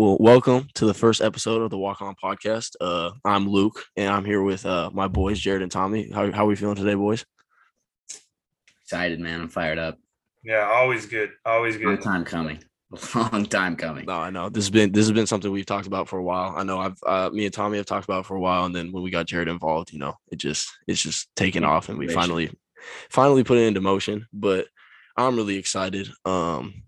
Well, welcome to the first episode of the Walk On Podcast. Uh, I'm Luke, and I'm here with uh, my boys, Jared and Tommy. How how are we feeling today, boys? Excited, man. I'm fired up. Yeah, always good. Always Long good. time coming. Long time coming. No, I know this has been this has been something we've talked about for a while. I know I've uh, me and Tommy have talked about it for a while, and then when we got Jared involved, you know, it just it's just taken off, and we finally finally put it into motion. But I'm really excited. Um,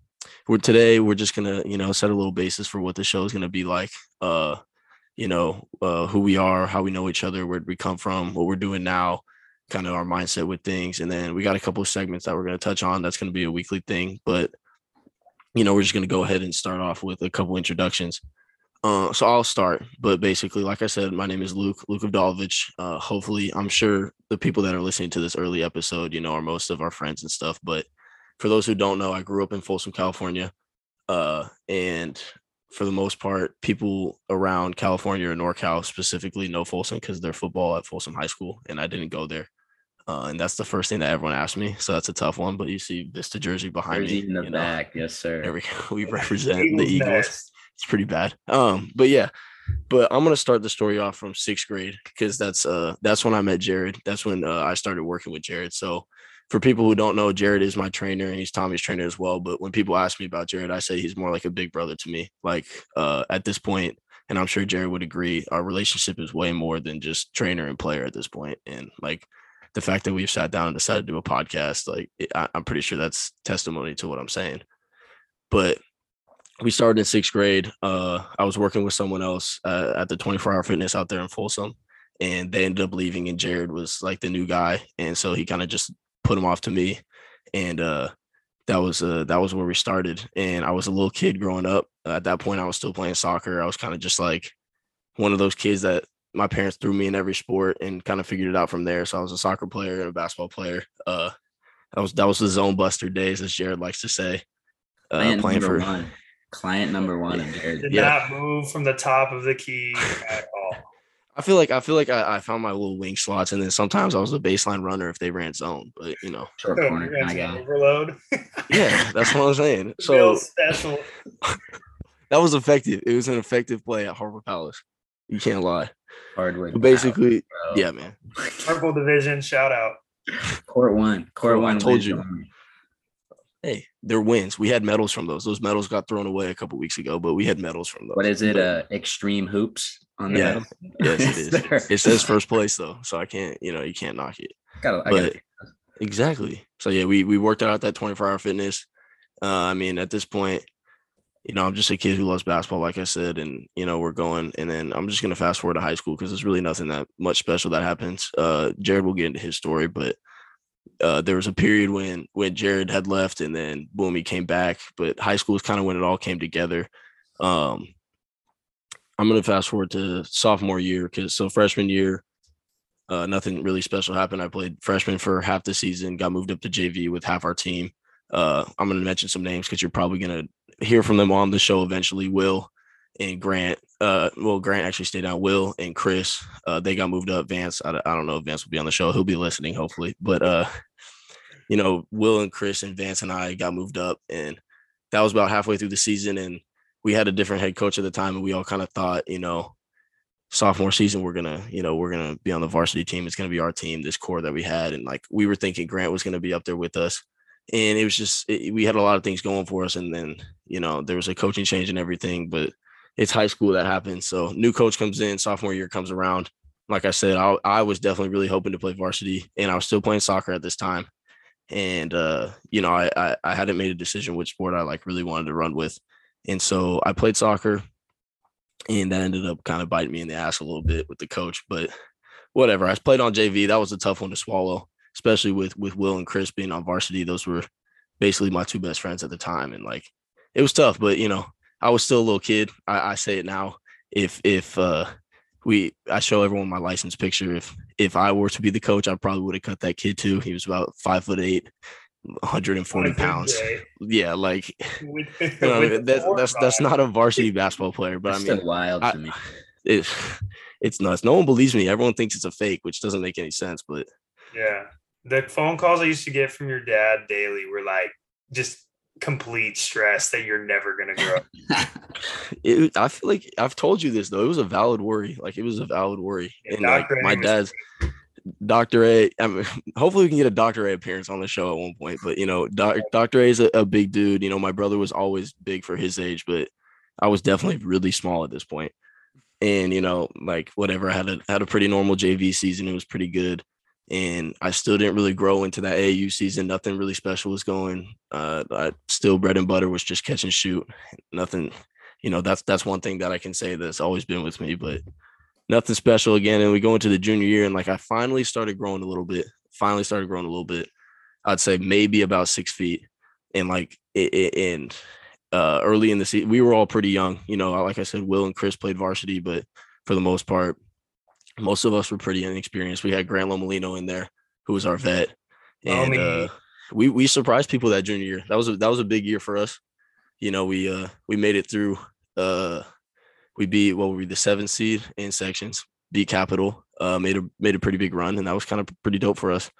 we're today we're just gonna you know set a little basis for what the show is gonna be like. Uh, you know, uh, who we are, how we know each other, where we come from, what we're doing now, kind of our mindset with things, and then we got a couple of segments that we're gonna touch on. That's gonna be a weekly thing, but you know, we're just to go ahead and start off with a couple introductions. Uh, so I'll start, but basically, like I said, my name is Luke, Luke Avdalovich. Uh, hopefully, I'm sure the people that are listening to this early episode, you know, are most of our friends and stuff. But for those who don't know, I grew up in Folsom, California. Uh, and for the most part, people around California or NorCal specifically know Folsom because they're football at Folsom High School, and I didn't go there. Uh, and that's the first thing that everyone asked me. So that's a tough one. But you see Vista Jersey behind Jersey me. in the you know. back. Yes, sir. There we go. We represent the Eagles nest. It's pretty bad. Um, but yeah, but I'm gonna start the story off from sixth grade because that's uh that's when I met Jared. That's when uh, I started working with Jared. So for people who don't know, Jared is my trainer and he's Tommy's trainer as well. But when people ask me about Jared, I say he's more like a big brother to me. Like uh at this point, and I'm sure Jared would agree, our relationship is way more than just trainer and player at this point. And like the fact that we've sat down and decided to do a podcast, like it, I, I'm pretty sure that's testimony to what I'm saying. But we started in sixth grade. Uh, I was working with someone else uh, at the 24 Hour Fitness out there in Folsom, and they ended up leaving. And Jared was like the new guy, and so he kind of just put him off to me, and uh, that was uh, that was where we started. And I was a little kid growing up. at that point, I was still playing soccer. I was kind of just like one of those kids that my parents threw me in every sport and kind of figured it out from there. So I was a soccer player and a basketball player. Uh, that was that was the zone buster days, as Jared likes to say. Uh, Client playing number for one. Client number one of Jared. Did Yeah. not move from the top of the key at all. I feel like I feel like I, I found my little wing slots, and then sometimes I was a baseline runner if they ran zone. But you know, Short Oh, corner you got kind of overload. yeah, that's what I'm saying. So special. that was effective. It was an effective play at Harbor Palace. You can't lie. Hardwood. But basically, Wow, yeah, man. Purple division. Shout out. Court one. Court Court one, one. told you. only. Hey, they're wins. We had medals from those. Those medals got thrown away a couple weeks ago, but we had medals from those. What is it? Uh, extreme hoops on the Yeah. medal? Yes, it is. It says first place though, so I can't. You know, you can't knock it. Gotta, but- Exactly. So yeah, we we worked out that 24 hour fitness. Uh, I mean, at this point, you know, I'm just a kid who loves basketball, like I said, and you know, we're going. And then I'm just gonna fast forward to high school because there's really nothing that much special that happens. Uh, Jared will get into his story, but uh, there was a period when when Jared had left, and then boom, he came back. But high school is kind of when it all came together. Um, I'm gonna fast forward to sophomore year because so freshman year, uh, nothing really special happened. I played freshman for half the season, got moved up to JV with half our team. Uh, I'm to mention some names because you're probably to hear from them on the show eventually. Will and Grant. Uh, well, Grant actually stayed down. Will and Chris, uh, they got moved up. Vance, I, I don't know if Vance will be on the show. He'll be listening, hopefully. But, uh, you know, Will and Chris and Vance and I got moved up. And that was about halfway through the season. And we had a different head coach at the time. And we all kind of thought, you know, sophomore season we're gonna you know we're gonna be on the varsity team it's gonna be our team this core that we had and like we were thinking grant was gonna be up there with us and it was just it, we had a lot of things going for us and then you know there was a coaching change and everything but it's high school that happens so new coach comes in sophomore year comes around like i said i, I was definitely really hoping to play varsity and i was still playing soccer at this time and uh you know I, I i hadn't made a decision which sport i like really wanted to run with and so i played soccer and that ended up kind of biting me in the ass a little bit with the coach. But whatever, I played on JV. That was a tough one to swallow, especially with with Will and Chris being on varsity. Those were basically my two best friends at the time, and like it was tough. But you know, I was still a little kid. I, I say it now. If if uh we, I show everyone my license picture. If if I were to be the coach, I probably would have cut that kid too. He was about five foot eight, 140 On a good pounds. day. Yeah, like With- you know, with the that's board that's that's not a varsity basketball player. But I mean, still wild I- to me. it, it's nuts. No one believes me. Everyone thinks it's a fake, which doesn't make any sense. But Yeah. The phone calls I used to get from your dad daily were like just complete stress that you're never gonna grow. It, I feel like I've told you this though. It was a valid worry. Like it was a valid worry. Yeah, and like my dad's Dr. A. I mean, hopefully we can get a Dr. A appearance on the show at one point. But you know, doc, Dr. A is a, a big dude. You know, my brother was always big for his age, but I was definitely really small at this point. And you know, like whatever, I had a had a pretty normal JV season. It was pretty good. And I still didn't really grow into that AAU season. Nothing really special was going. Uh, I still bread and butter was just catch and shoot. Nothing, you know. That's that's one thing that I can say that's always been with me. But nothing special again. And we go into the junior year, and like I finally started growing a little bit. Finally started growing a little bit. I'd say maybe about six feet. And like it, it and uh, early in the season, we were all pretty young. You know, like I said, Will and Chris played varsity, but for the most part, most of us were pretty inexperienced. We had Grant Lomolino in there, who was our vet, and Lomi. uh, we we surprised people that junior year. That was a, that was a big year for us. You know, we uh we made it through. Uh, we beat what were we the seventh seed in sections, beat Capital, uh, made a made a pretty big run, and that was kind of pretty dope for us.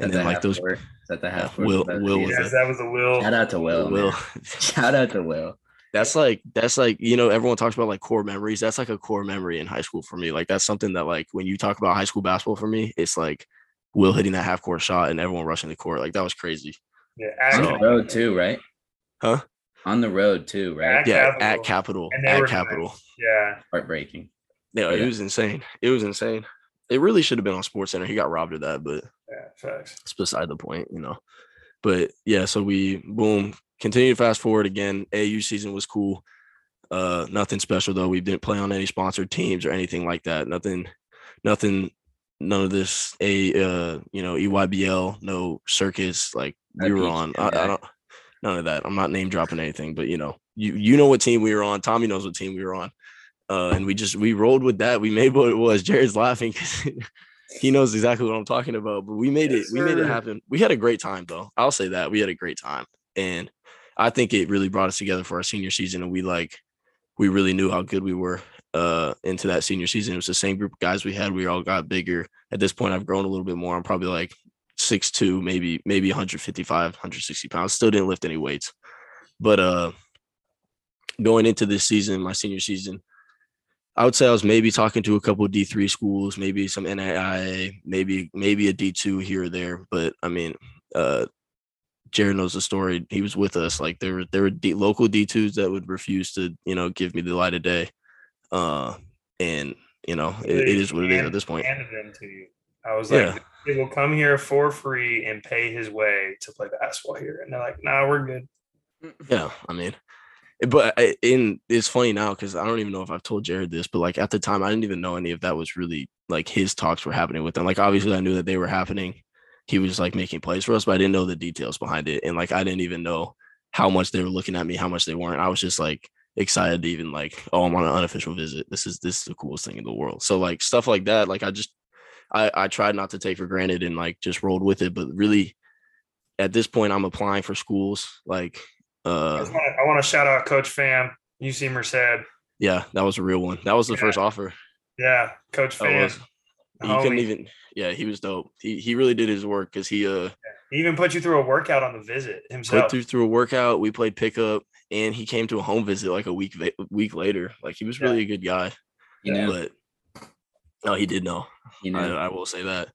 And then, like, those- court? Is that the half Yeah, Will- Will was Yes, that was the will. Shout out to Will. Will. Shout out to Will. That's like that's like you know everyone talks about like core memories that's like a core memory in high school for me like that's something that like when you talk about high school basketball for me it's like will hitting that half court shot and everyone rushing the court like that was crazy Yeah, On actually, the road too, right? Huh? On the road too, right? At yeah Capital. at capital at were capital yeah. Heartbreaking. yeah it was insane it was insane it really should have been on SportsCenter he got robbed of that but Yeah, facts. it's beside the point, you know. But yeah, so we boom, continue to fast forward again. AAU season was cool. Uh nothing special though. We didn't play on any sponsored teams or anything like that. Nothing, nothing, none of this a uh you know, EYBL, no circus, like we were on. I, I don't none of that. I'm not name dropping anything, but you know, you you know what team we were on. Tommy knows what team we were on. Uh, and we just we rolled with that. We made what it was. Jared's laughing because he knows exactly what I'm talking about. But we made Yes, it. We made it happen. We had a great time though. I'll say that we had a great time, and I think it really brought us together for our senior season. And we like we really knew how good we were uh into that senior season. It was the same group of guys we had. We all got bigger. At this point, I've grown a little bit more. I'm probably like six two, maybe maybe 155, 160 pounds. Still didn't lift any weights, but uh going into this season, my senior season, I would say I was maybe talking to a couple of D three schools, maybe some NAIA, maybe maybe a D two here or there. But I mean, uh, Jared knows the story. He was with us. Like there were there were D, local D twos that would refuse to you know give me the light of day, uh, and you know it, it They is what it is at this point. Handed them to you. I was like, Yeah. he will come here for free and pay his way to play basketball here. And they're like, nah, we're good. Yeah, I mean, but in it's funny now because I don't even know if I've told Jared this, but like at the time, I didn't even know any of that was really like his talks were happening with them. Like obviously, I knew that they were happening. He was like making plays for us, but I didn't know the details behind it, and like I didn't even know how much they were looking at me, how much they weren't. I was just like excited to even like, oh, I'm on an unofficial visit. This is this is the coolest thing in the world. So like stuff like that, like I just I I tried not to take for granted and like just rolled with it, but really. At this point, I'm applying for schools like I uh wanna- I want to shout out Coach Fam, UC Merced. yeah, that was a real one. That was the Yeah. first offer. Yeah, Coach Fam. Was. the He couldn't homie. even. Yeah, he was dope. He he really did his work because he uh He even put you through a workout on the visit put himself. through through a workout. We played pickup, and he came to a home visit like a week week later. Like he was Yeah. really a good guy. You know, But no, he did know. you know. I will say that.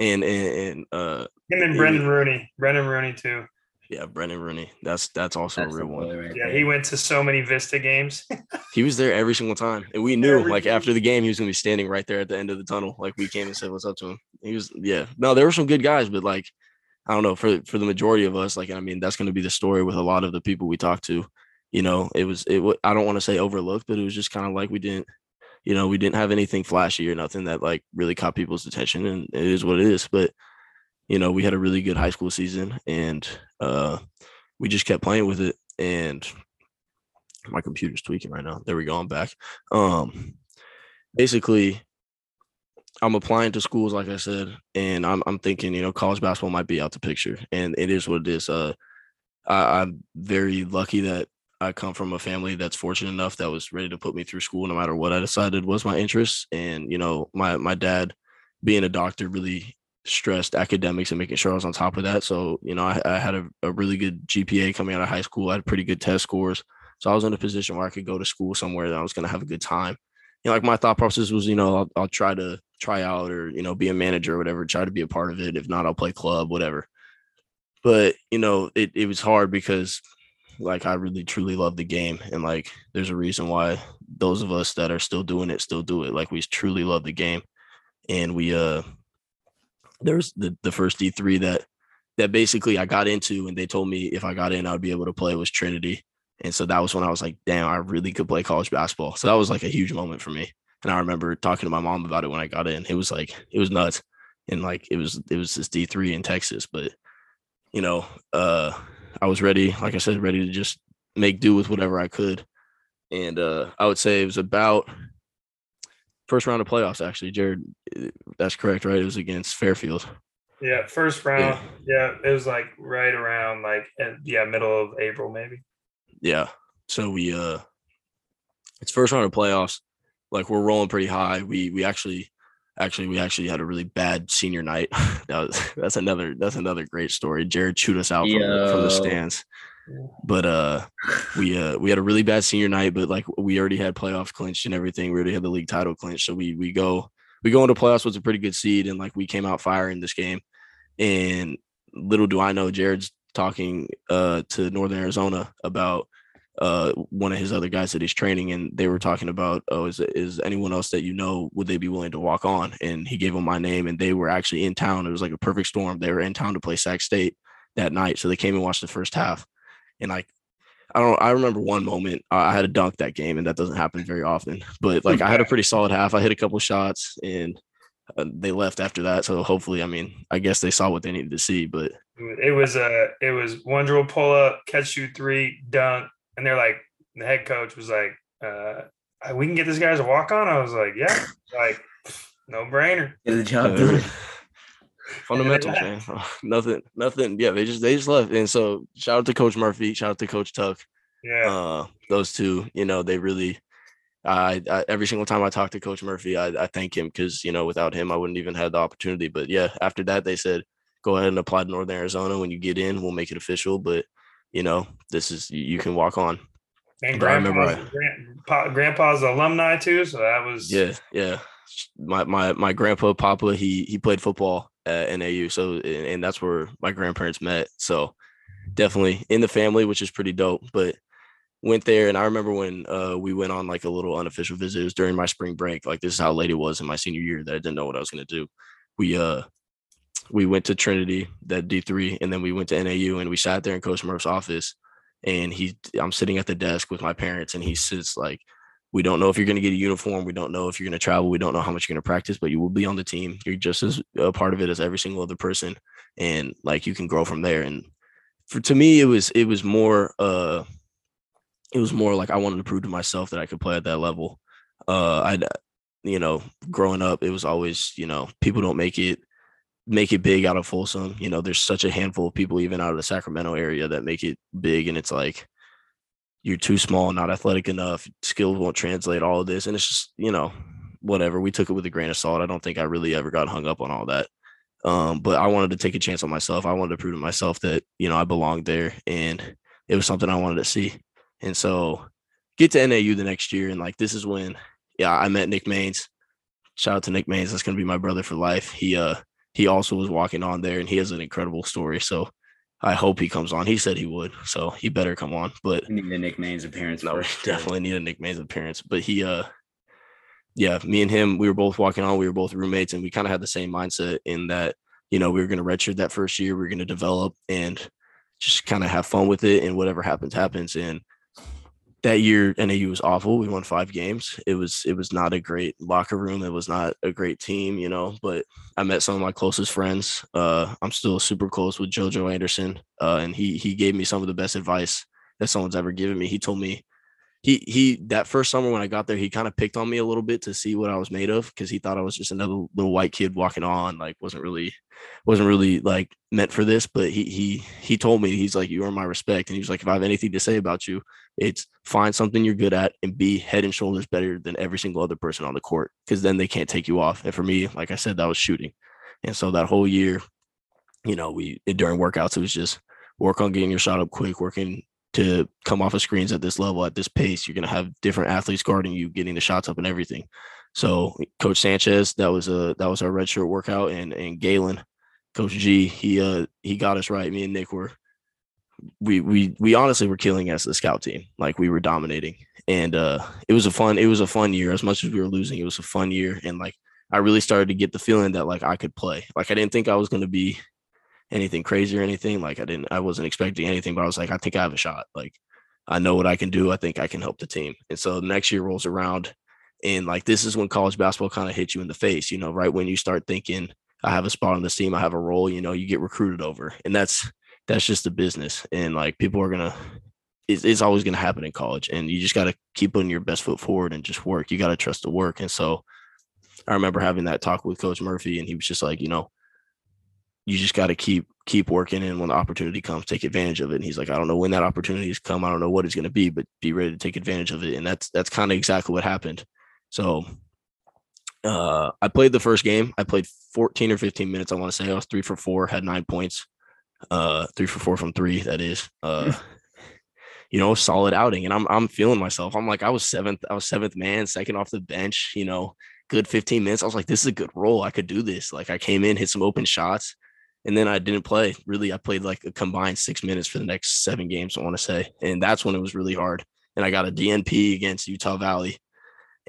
And and, and uh Him and he- Brendan Rooney. Brendan Rooney too. Yeah, Brendan Rooney. That's that's also That's a real one. right Yeah, he went to so many Vista games. He was there every single time, and we knew Every like game. after the game he was gonna be standing right there at the end of the tunnel. Like we came and said what's up to him. He was yeah. No, there were some good guys, but like I don't know for for the majority of us, like I mean that's gonna be the story with a lot of the people we talked to. You know, it was it. wa- I don't want to say overlooked, but it was just kind of like we didn't. You know, we didn't have anything flashy or nothing that like really caught people's attention, and it is what it is. But you know, we had a really good high school season, and uh we just kept playing with it, and my computer's tweaking right now. There we go. I'm back. Um, basically, I'm applying to schools, like I said, and I'm I'm thinking, you know, college basketball might be out the picture, and it is what it is. Uh, I, I'm very lucky that I come from a family that's fortunate enough that was ready to put me through school no matter what I decided was my interest, and you know, my my dad being a doctor really stressed academics and making sure I was on top of that. So, you know, I, I had a, a, really good GPA coming out of high school. I had pretty good test scores. So I was in a position where I could go to school somewhere that I was going to have a good time. You know, like my thought process was, you know, I'll, I'll try to try out or, you know, be a manager or whatever, try to be a part of it. If not, I'll play club, whatever. But, you know, it, it was hard because like I really truly love the game. And like there's a reason why those of us that are still doing it still do it. Like we truly love the game. And we uh there's the the first D3 that that basically I got into and they told me if I got in I'd be able to play was Trinity. And so that was when I was like, damn, I really could play college basketball. So that was like a huge moment for me. And I remember talking to my mom about it when I got in. It was like it was nuts. And like it was it was this D3 in Texas, but you know, uh I was ready, like I said, ready to just make do with whatever I could. And uh I would say it was about first round of playoffs actually jared that's correct right? It was against fairfield. Yeah first round. Yeah, yeah it was like right around like yeah middle of april maybe. Yeah so we uh it's first round of playoffs. Like we're rolling pretty high. We we actually actually we actually had a really bad senior night. That was that's another that's another great story. Jared chewed us out from, from the stands but uh, we uh we had a really bad senior night, but like we already had playoff clinched and everything. We already had the league title clinched, so we we go we go into playoffs with a pretty good seed, and like we came out firing this game. And little do I know, Jared's talking uh to Northern Arizona about uh one of his other guys that he's training and they were talking about oh is is anyone else that you know would they be willing to walk on? And he gave them my name and they were actually in town. It was like a perfect storm. They were in town to play sac state that night. So they came and watched the first half and like I don't I remember one moment uh, I had a dunk that game and that doesn't happen very often. But like I had a pretty solid half. I hit a couple shots and uh, they left after that. So hopefully, I mean, I guess they saw what they needed to see. But it was a it was one drill pull up, catch shoot three, dunk, and they're like the head coach was like, uh, "We can get this guy as a walk on." I was like, "Yeah, like no brainer." Get the job done fundamentals, man. nothing, nothing. Yeah, they just they just left. And so shout out to Coach Murphy, shout out to Coach Tuck. Yeah, uh, those two, you know, they really. I, I, every single time I talk to Coach Murphy, I, I thank him because you know without him I wouldn't even have the opportunity. But yeah, after that they said go ahead and apply to Northern Arizona. When you get in, we'll make it official. But you know this is you can walk on. And grandpa's, I, grandpa's alumni too, so that was yeah, yeah. My my my grandpa Papa he he played football at NAU. So, and that's where my grandparents met. So, definitely in the family, which is pretty dope. But went there, and I remember when uh, we went on like a little unofficial visit. It was during my spring break. Like this is how late it was in my senior year that I didn't know what I was to do. We uh we went to Trinity, that D three, and then we went to NAU, and we sat there in Coach Murph's office. And he, I'm sitting at the desk with my parents, and he sits like we don't know if you're going to get a uniform. We don't know if you're going to travel. We don't know how much you're going to practice, but you will be on the team. You're just as a part of it as every single other person, and like you can grow from there. And for to me, it was it was more uh, it was more like I wanted to prove to myself that I could play at that level. Uh, I, you know, growing up, it was always you know people don't make it make it big out of Folsom. You know, there's such a handful of people even out of the Sacramento area that make it big, and it's like you're too small, not athletic enough, skills won't translate, all of this. And it's just, you know, whatever. We took it with a grain of salt. I don't think I really ever got hung up on all that. Um, but I wanted to take a chance on myself. I wanted to prove to myself that, you know, I belonged there and it was something I wanted to see. And so get to NAU the next year. And like, this is when, yeah, I met Nick Maines. Shout out to Nick Maines. That's going to be my brother for life. He, uh, he also was walking on there and he has an incredible story. So I hope he comes on. He said he would, so he better come on. But need a Nick Maines appearance. No, definitely need a Nick Maines appearance. But he, uh, yeah, me and him, we were both walking on. We were both roommates, and we kind of had the same mindset in that you know we were going to redshirt that first year. We were going to develop and just kind of have fun with it, and whatever happens, happens. And that year NAU was awful. We won five games. It was it was not a great locker room. It was not a great team, you know. But I met some of my closest friends. Uh, I'm still super close with JoJo Anderson, uh, and he he gave me some of the best advice that someone's ever given me. He told me he he that first summer when I got there, he kind of picked on me a little bit to see what I was made of because he thought I was just another little white kid walking on, like wasn't really wasn't really like meant for this. But he he he told me he's like you earn my respect, and he was like if I have anything to say about you, it's find something you're good at and be head and shoulders better than every single other person on the court because then they can't take you off. And for me, like I said, that was shooting. And so that whole year, you know, we during workouts, it was just work on getting your shot up quick, working to come off of screens at this level, at this pace. You're gonna have different athletes guarding you, getting the shots up and everything. So Coach Sanchez, that was a that was our red shirt workout, and and Galen, Coach G, he uh he got us right. Me and Nick were we we we honestly were killing as the scout team. Like we were dominating. And uh it was a fun, it was a fun year. As much as we were losing, it was a fun year. And like I really started to get the feeling that like I could play. Like I didn't think I was gonna be anything crazy or anything. Like I didn't I wasn't expecting anything, but I was like, I think I have a shot. Like I know what I can do. I think I can help the team. And so next year rolls around and like this is when college basketball kind of hits you in the face, you know, right when you start thinking, I have a spot on this team, I have a role, you know, you get recruited over. And that's that's just the business. And like people are gonna it's, it's always gonna happen in college. And you just gotta keep putting your best foot forward and just work. You gotta trust the work. And so I remember having that talk with Coach Murphy, and he was just like, you know, you just got to keep keep working, and when the opportunity comes, take advantage of it. And he's like, I don't know when that opportunity has come, I don't know what it's going to be, but be ready to take advantage of it. And that's that's kind of exactly what happened. So uh, I played the first game. I played 14 or 15 minutes. I want to say I was three for four, had nine points, uh, three for four from three. That is, uh, you know, solid outing. And I'm I'm feeling myself. I'm like I was seventh. I was seventh man, second off the bench. You know, good 15 minutes. I was like, this is a good role. I could do this. Like I came in, hit some open shots, and then I didn't play. Really, I played like a combined six minutes for the next seven games. I want to say, and that's when it was really hard. And I got a DNP against Utah Valley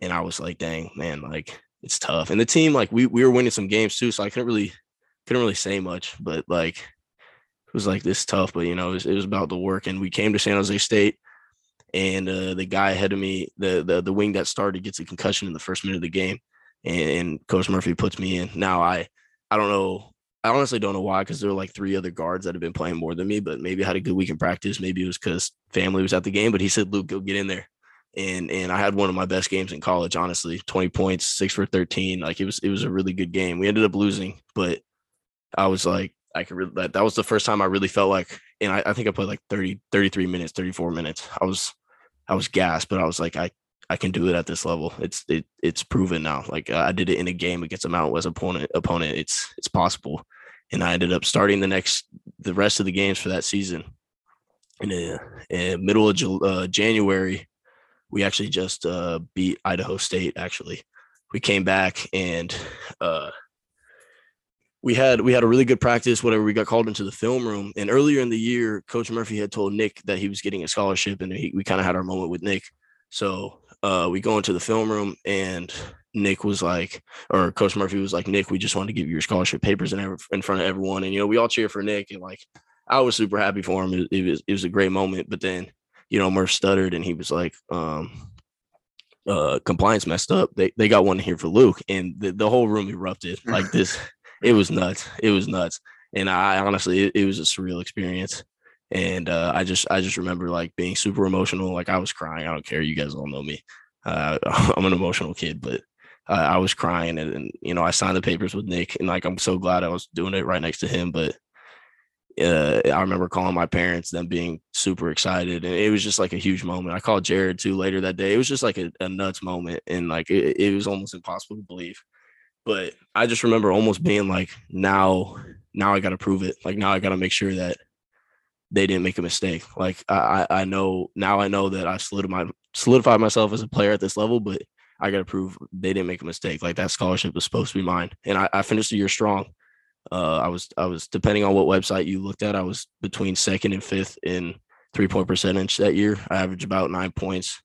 and I was like, dang, man, like it's tough. And the team, like we we were winning some games too, so I couldn't really couldn't really say much, but like it was like this tough, but you know, it was, it was about the work. And we came to San Jose State, and uh, the guy ahead of me, the the the wing that started, gets a concussion in the first minute of the game, and, and Coach Murphy puts me in. Now I I don't know. I honestly don't know why, because there were like three other guards that have been playing more than me, but maybe I had a good week in practice. Maybe it was because family was at the game, but he said, Luke, go get in there and and I had one of my best games in college, honestly. 20 points, six for 13. Like it was it was a really good game. We ended up losing, but I was like, I could really that, that was the first time I really felt like, and I, I think I played like 30, 33 minutes, 34 minutes. I was I was gassed, but I was like, I I can do it at this level. It's it it's proven now. Like I did it in a game against a Mount West opponent opponent. It's it's possible. And I ended up starting the next the rest of the games for that season. In the, middle of uh, January, we actually just uh, beat Idaho State. Actually, we came back and uh, we had we had a really good practice. Whatever, we got called into the film room, and earlier in the year, Coach Murphy had told Nick that he was getting a scholarship, and he, we kind of had our moment with Nick. So uh, we go into the film room, and Nick was like, or Coach Murphy was like, Nick, we just want to give you your scholarship papers in, in front of everyone, and you know, we all cheer for Nick, and like, I was super happy for him. It, it was it was a great moment, but then you know, Murph stuttered and he was like, um, uh, compliance messed up. They they got one here for Luke, and the, the whole room erupted like this. it was nuts. It was nuts. And I honestly, it, it was a surreal experience. And uh, I just I just remember like being super emotional. Like I was crying. I don't care. You guys all know me. Uh, I'm an emotional kid, but uh, I was crying, and, and you know I signed the papers with Nick, and like I'm so glad I was doing it right next to him. But uh, I remember calling my parents, them being super excited, and it was just like a huge moment. I called Jared too later that day. It was just like a, a nuts moment, and like it, it, was almost impossible to believe. But I just remember almost being like, now, now I got to prove it. Like now I got to make sure that they didn't make a mistake. Like I, I know now I know that I solidified solidified myself as a player at this level, but I got to prove they didn't make a mistake. Like that scholarship was supposed to be mine, and I, I finished the year strong. Uh, I was I was depending on what website you looked at, I was between second and fifth in three point percentage that year. I averaged about nine points.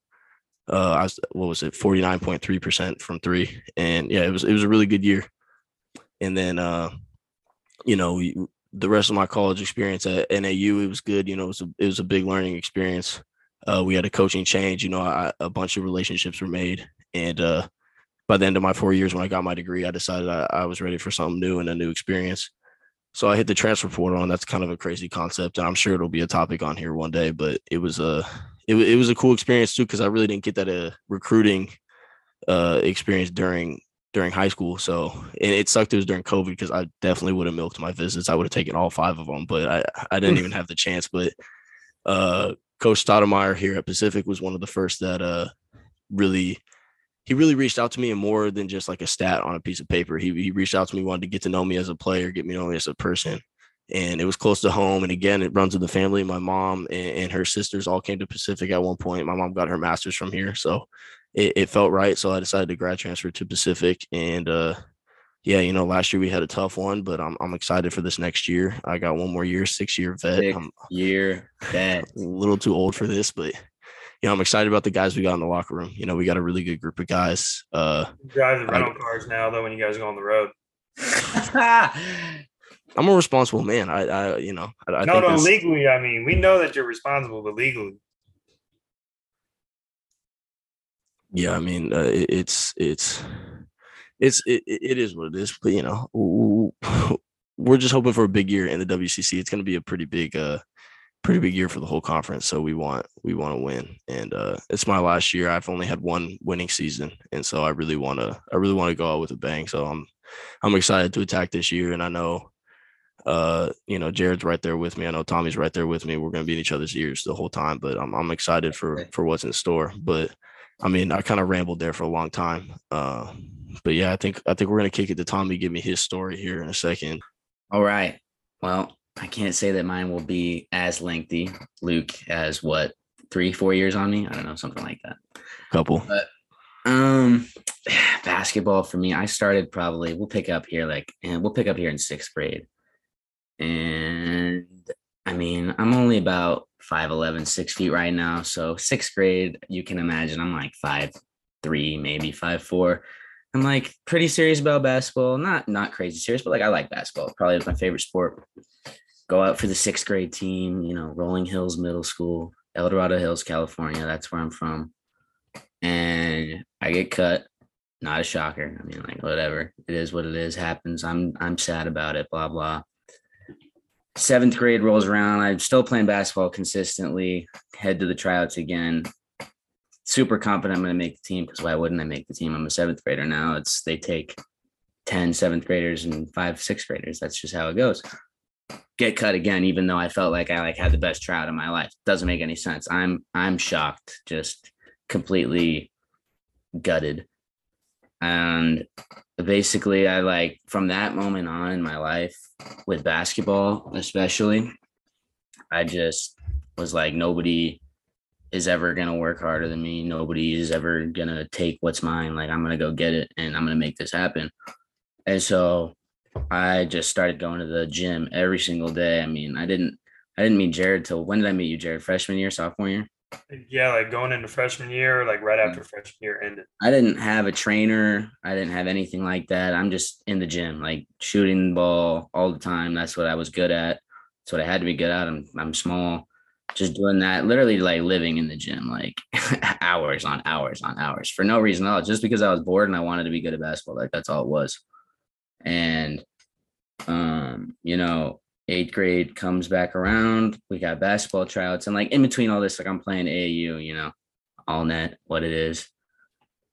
Uh, I was what was it, forty nine point three percent from three, and yeah, it was it was a really good year. And then uh, you know, the rest of my college experience at NAU, it was good. You know, it was a it was a big learning experience. Uh, we had a coaching change. You know, I, a bunch of relationships were made, and uh, by the end of my four years when I got my degree, I decided I, I was ready for something new and a new experience. So I hit the transfer portal, and that's kind of a crazy concept, and I'm sure it'll be a topic on here one day. But it was a it, it was a cool experience too because I really didn't get that uh, recruiting uh, experience during during high school. So and it sucked it was during COVID because I definitely would have milked my visits. I would have taken all five of them, but I I didn't even have the chance. But uh, Coach Stoudamire here at Pacific was one of the first that uh really he really reached out to me and more than just like a stat on a piece of paper. He he reached out to me, wanted to get to know me as a player, get me to know me as a person. And it was close to home. And again, it runs in the family. My mom and, and her sisters all came to Pacific at one point. My mom got her master's from here. So it, it felt right. So I decided to grad transfer to Pacific. And uh yeah, you know, last year we had a tough one, but I'm I'm excited for this next year. I got one more year, six year vet. Six I'm year vet. a little too old for this, but you know, I'm excited about the guys we got in the locker room. You know, we got a really good group of guys. Uh You drive the rental cars now, though, when you guys go on the road. I'm a responsible man. I, I you know, I, I no, think no, that's- legally, I mean, we know that you're responsible, but legally, yeah, I mean, uh, it, it's it's it's it, it it is what it is. But you know, w- w- we're just hoping for a big year in the WCC. It's going to be a pretty big, uh, pretty big year for the whole conference. So we want we want to win, and uh, it's my last year. I've only had one winning season, and so I really want to I really want to go out with a bang. So I'm I'm excited to attack this year, and I know. Uh, you know, Jared's right there with me. I know Tommy's right there with me. We're gonna be in each other's ears the whole time, but I'm I'm excited for for what's in store. But I mean, I kind of rambled there for a long time. Uh, but yeah, I think I think we're gonna kick it to Tommy. Give me his story here in a second. All right. Well, I can't say that mine will be as lengthy. Luke as what three, four years on me. I don't know, something like that. Couple. But Um, basketball for me, I started probably. We'll pick up here, like, and we'll pick up here in sixth grade. And I mean, I'm only about 5'11, six feet right now. So sixth grade, you can imagine I'm like five three, maybe five four. I'm like pretty serious about basketball. Not not crazy serious, but like I like basketball. Probably my favorite sport. Go out for the sixth grade team, you know, Rolling Hills Middle School, El Dorado Hills, California. That's where I'm from. And I get cut. Not a shocker. I mean, like whatever. It is what it is. Happens. I'm I'm sad about it. Blah blah. Seventh grade rolls around. I'm still playing basketball consistently. Head to the tryouts again super confident I'm going to make the team because why wouldn't I make the team? I'm a seventh grader now. It's they take 10 seventh graders and five sixth graders. That's just how it goes. Get cut again, even though I felt like I like had the best tryout of my life. Doesn't make any sense. I'm I'm shocked, just completely gutted. And basically, I like from that moment on in my life with basketball, especially, I just was like nobody is ever to work harder than me. Nobody is ever to take what's mine. Like, I'm to go get it and I'm to make this happen. And so I just started going to the gym every single day. I mean, I didn't, I didn't meet Jared till when did I meet you, Jared? Freshman year, sophomore year? yeah, like going into freshman year, like right after freshman year ended. I didn't have a trainer. I didn't have anything like that. I'm just in the gym, like shooting the ball all the time. That's what I was good at. That's what I had to be good at. I'm, I'm small just doing that, literally like living in the gym, like hours on hours on hours for no reason at all, just because I was bored and I wanted to be good at basketball. Like that's all it was. And, um, you know, eighth grade comes back around. We got basketball tryouts, and like in between all this, like I'm playing AAU, you know, all net, what it is,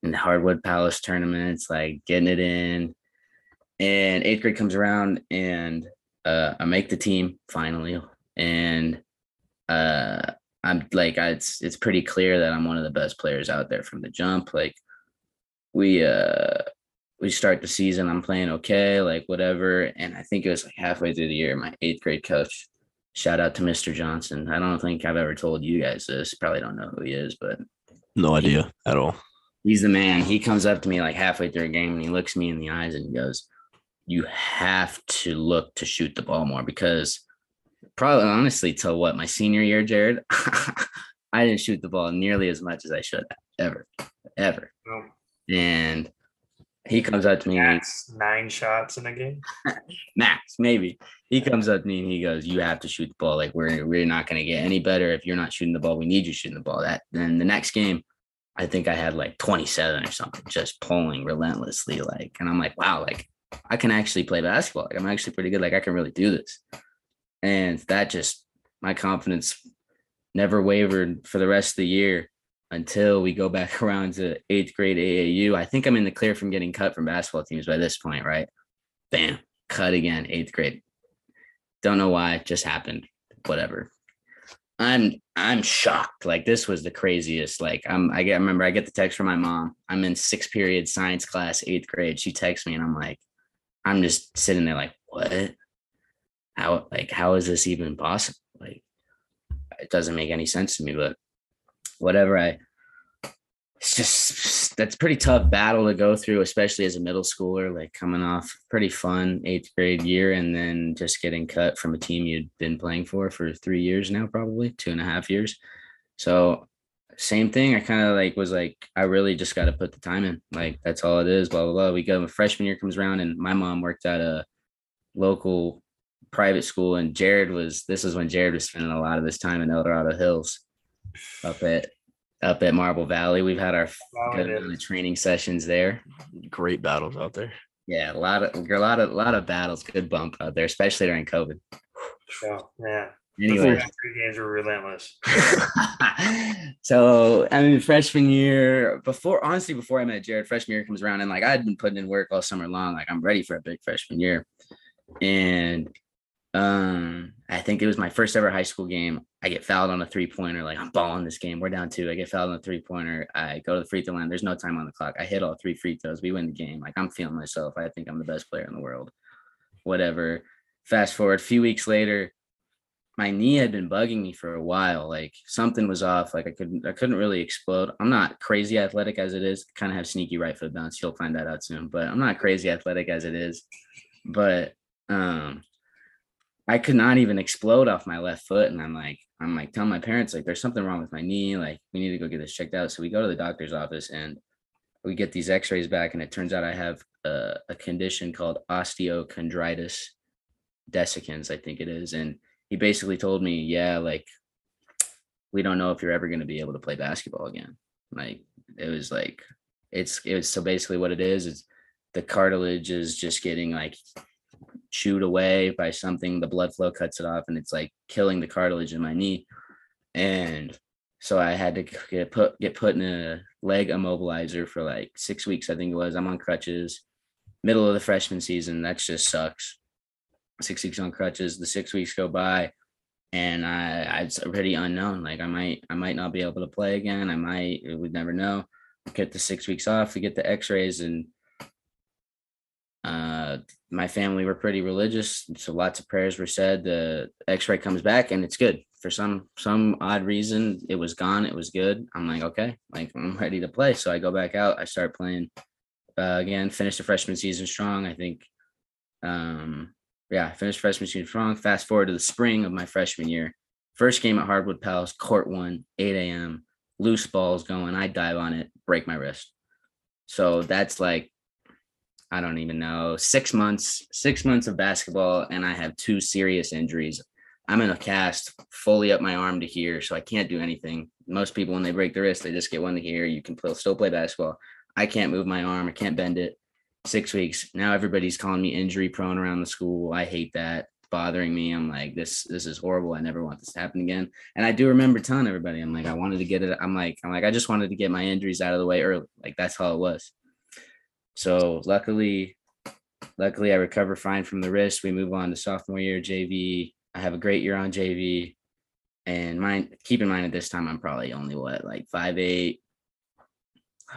and Hardwood Palace tournaments, like getting it in. And eighth grade comes around, and uh, I make the team finally, and uh I'm like I, it's it's pretty clear that I'm one of the best players out there from the jump. Like we uh we start the season, I'm playing okay, like whatever. And I think it was like halfway through the year, my eighth grade coach, shout out to Mr. Johnson. I don't think I've ever told you guys this. Probably don't know who he is, but No idea at all. he's the man. He comes up to me like halfway through a game and he looks me in the eyes and he goes, You have to look to shoot the ball more because probably honestly till what my senior year, Jared, I didn't shoot the ball nearly as much as I should have ever, ever. So, And he comes up to me max nine shots in a game. max, maybe. He comes up to me and he goes, "You have to shoot the ball. Like we're we're not going to get any better if you're not shooting the ball. We need you shooting the ball." That then the next game, I think I had like 27 or something, just pulling relentlessly. Like, and I'm like, wow, like I can actually play basketball. Like I'm actually pretty good. Like I can really do this. And that just my confidence never wavered for the rest of the year until we go back around to eighth grade AAU. I think I'm in the clear from getting cut from basketball teams by this point, right? Bam, cut again, eighth grade. Don't know why, just happened. Whatever. I'm I'm shocked. Like this was the craziest. Like I'm I get I remember I get the text from my mom. I'm in sixth period science class, eighth grade. She texts me and I'm like, I'm just sitting there like, what? How like how is this even possible? Like it doesn't make any sense to me, but whatever. I it's just that's pretty tough battle to go through, especially as a middle schooler, like coming off pretty fun eighth grade year and then just getting cut from a team you'd been playing for for three years now, probably two and a half years. So same thing. I kind of like was like, I really just got to put the time in. Like that's all it is. Blah blah blah. We go. Freshman year comes around, and my mom worked at a local private school, and Jared was. This is when Jared was spending a lot of his time in El Dorado Hills, up at up at Marble Valley. We've had our good amount of training sessions there. Great battles out there. Yeah, a lot of a lot of a lot of battles. Good bump out there, especially during COVID. Oh, yeah. Anyway, three games were relentless. so I mean, freshman year, before honestly, before I met Jared, freshman year comes around, and like I'd been putting in work all summer long. Like I'm ready for a big freshman year, and um, I think it was my first ever high school game. I get fouled on a three pointer. Like I'm balling this game. We're down two. I get fouled on a three pointer. I go to the free throw line. There's no time on the clock. I hit all three free throws. We win the game. Like I'm feeling myself. I think I'm the best player in the world. Whatever. Fast forward a few weeks later, my knee had been bugging me for a while. Like something was off. Like I couldn't I couldn't really explode. I'm not crazy athletic as it is. Kind of have sneaky right foot bounce. You'll find that out soon. But I'm not crazy athletic as it is. But um I could not even explode off my left foot. And I'm like, I'm like telling my parents, like, there's something wrong with my knee. Like, we need to go get this checked out. So we go to the doctor's office and we get these x-rays back. And it turns out I have a, a condition called osteochondritis dissecans, I think it is. And he basically told me, yeah, like, we don't know if you're ever going to be able to play basketball again. Like, it was like, it's, it was so basically what it is is the cartilage is just getting like chewed away by something the blood flow cuts it off and it's like killing the cartilage in my knee. And so i had to get put get put in a leg immobilizer for like six weeks i think it was. I'm on crutches. Middle of the freshman season that just sucks. Six weeks on crutches the six weeks go by and i I- it's already unknown. Like i might i might not be able to play again. I might we would never know. Get the six weeks off we get the x-rays and uh my family were pretty religious so lots of prayers were said. The x-ray comes back and it's good. For some some odd reason it was gone it was good. I'm like okay like i'm ready to play. So i go back out i start playing uh, again finished the freshman season strong i think um yeah finished freshman season strong. Fast forward to the spring of my freshman year. First game at hardwood palace court one 8 a.m loose balls going i dive on it break my wrist. So that's like I don't even know, six months, six months of basketball, and I have two serious injuries. I'm in a cast fully up my arm to here, so I can't do anything. Most people, when they break their wrist, they just get one to here. You can still play basketball. I can't move my arm. I can't bend it. Six weeks. Now everybody's calling me injury prone around the school. I hate that. Bothering me. I'm like, this, this is horrible. I never want this to happen again. And I do remember telling everybody, I'm like, I wanted to get it. I'm like, I'm like, I just wanted to get my injuries out of the way early. Like that's how it was. So luckily, luckily I recover fine from the wrist. We move on to sophomore year JV. I have a great year on JV. And mind keep in mind at this time I'm probably only what like five eight,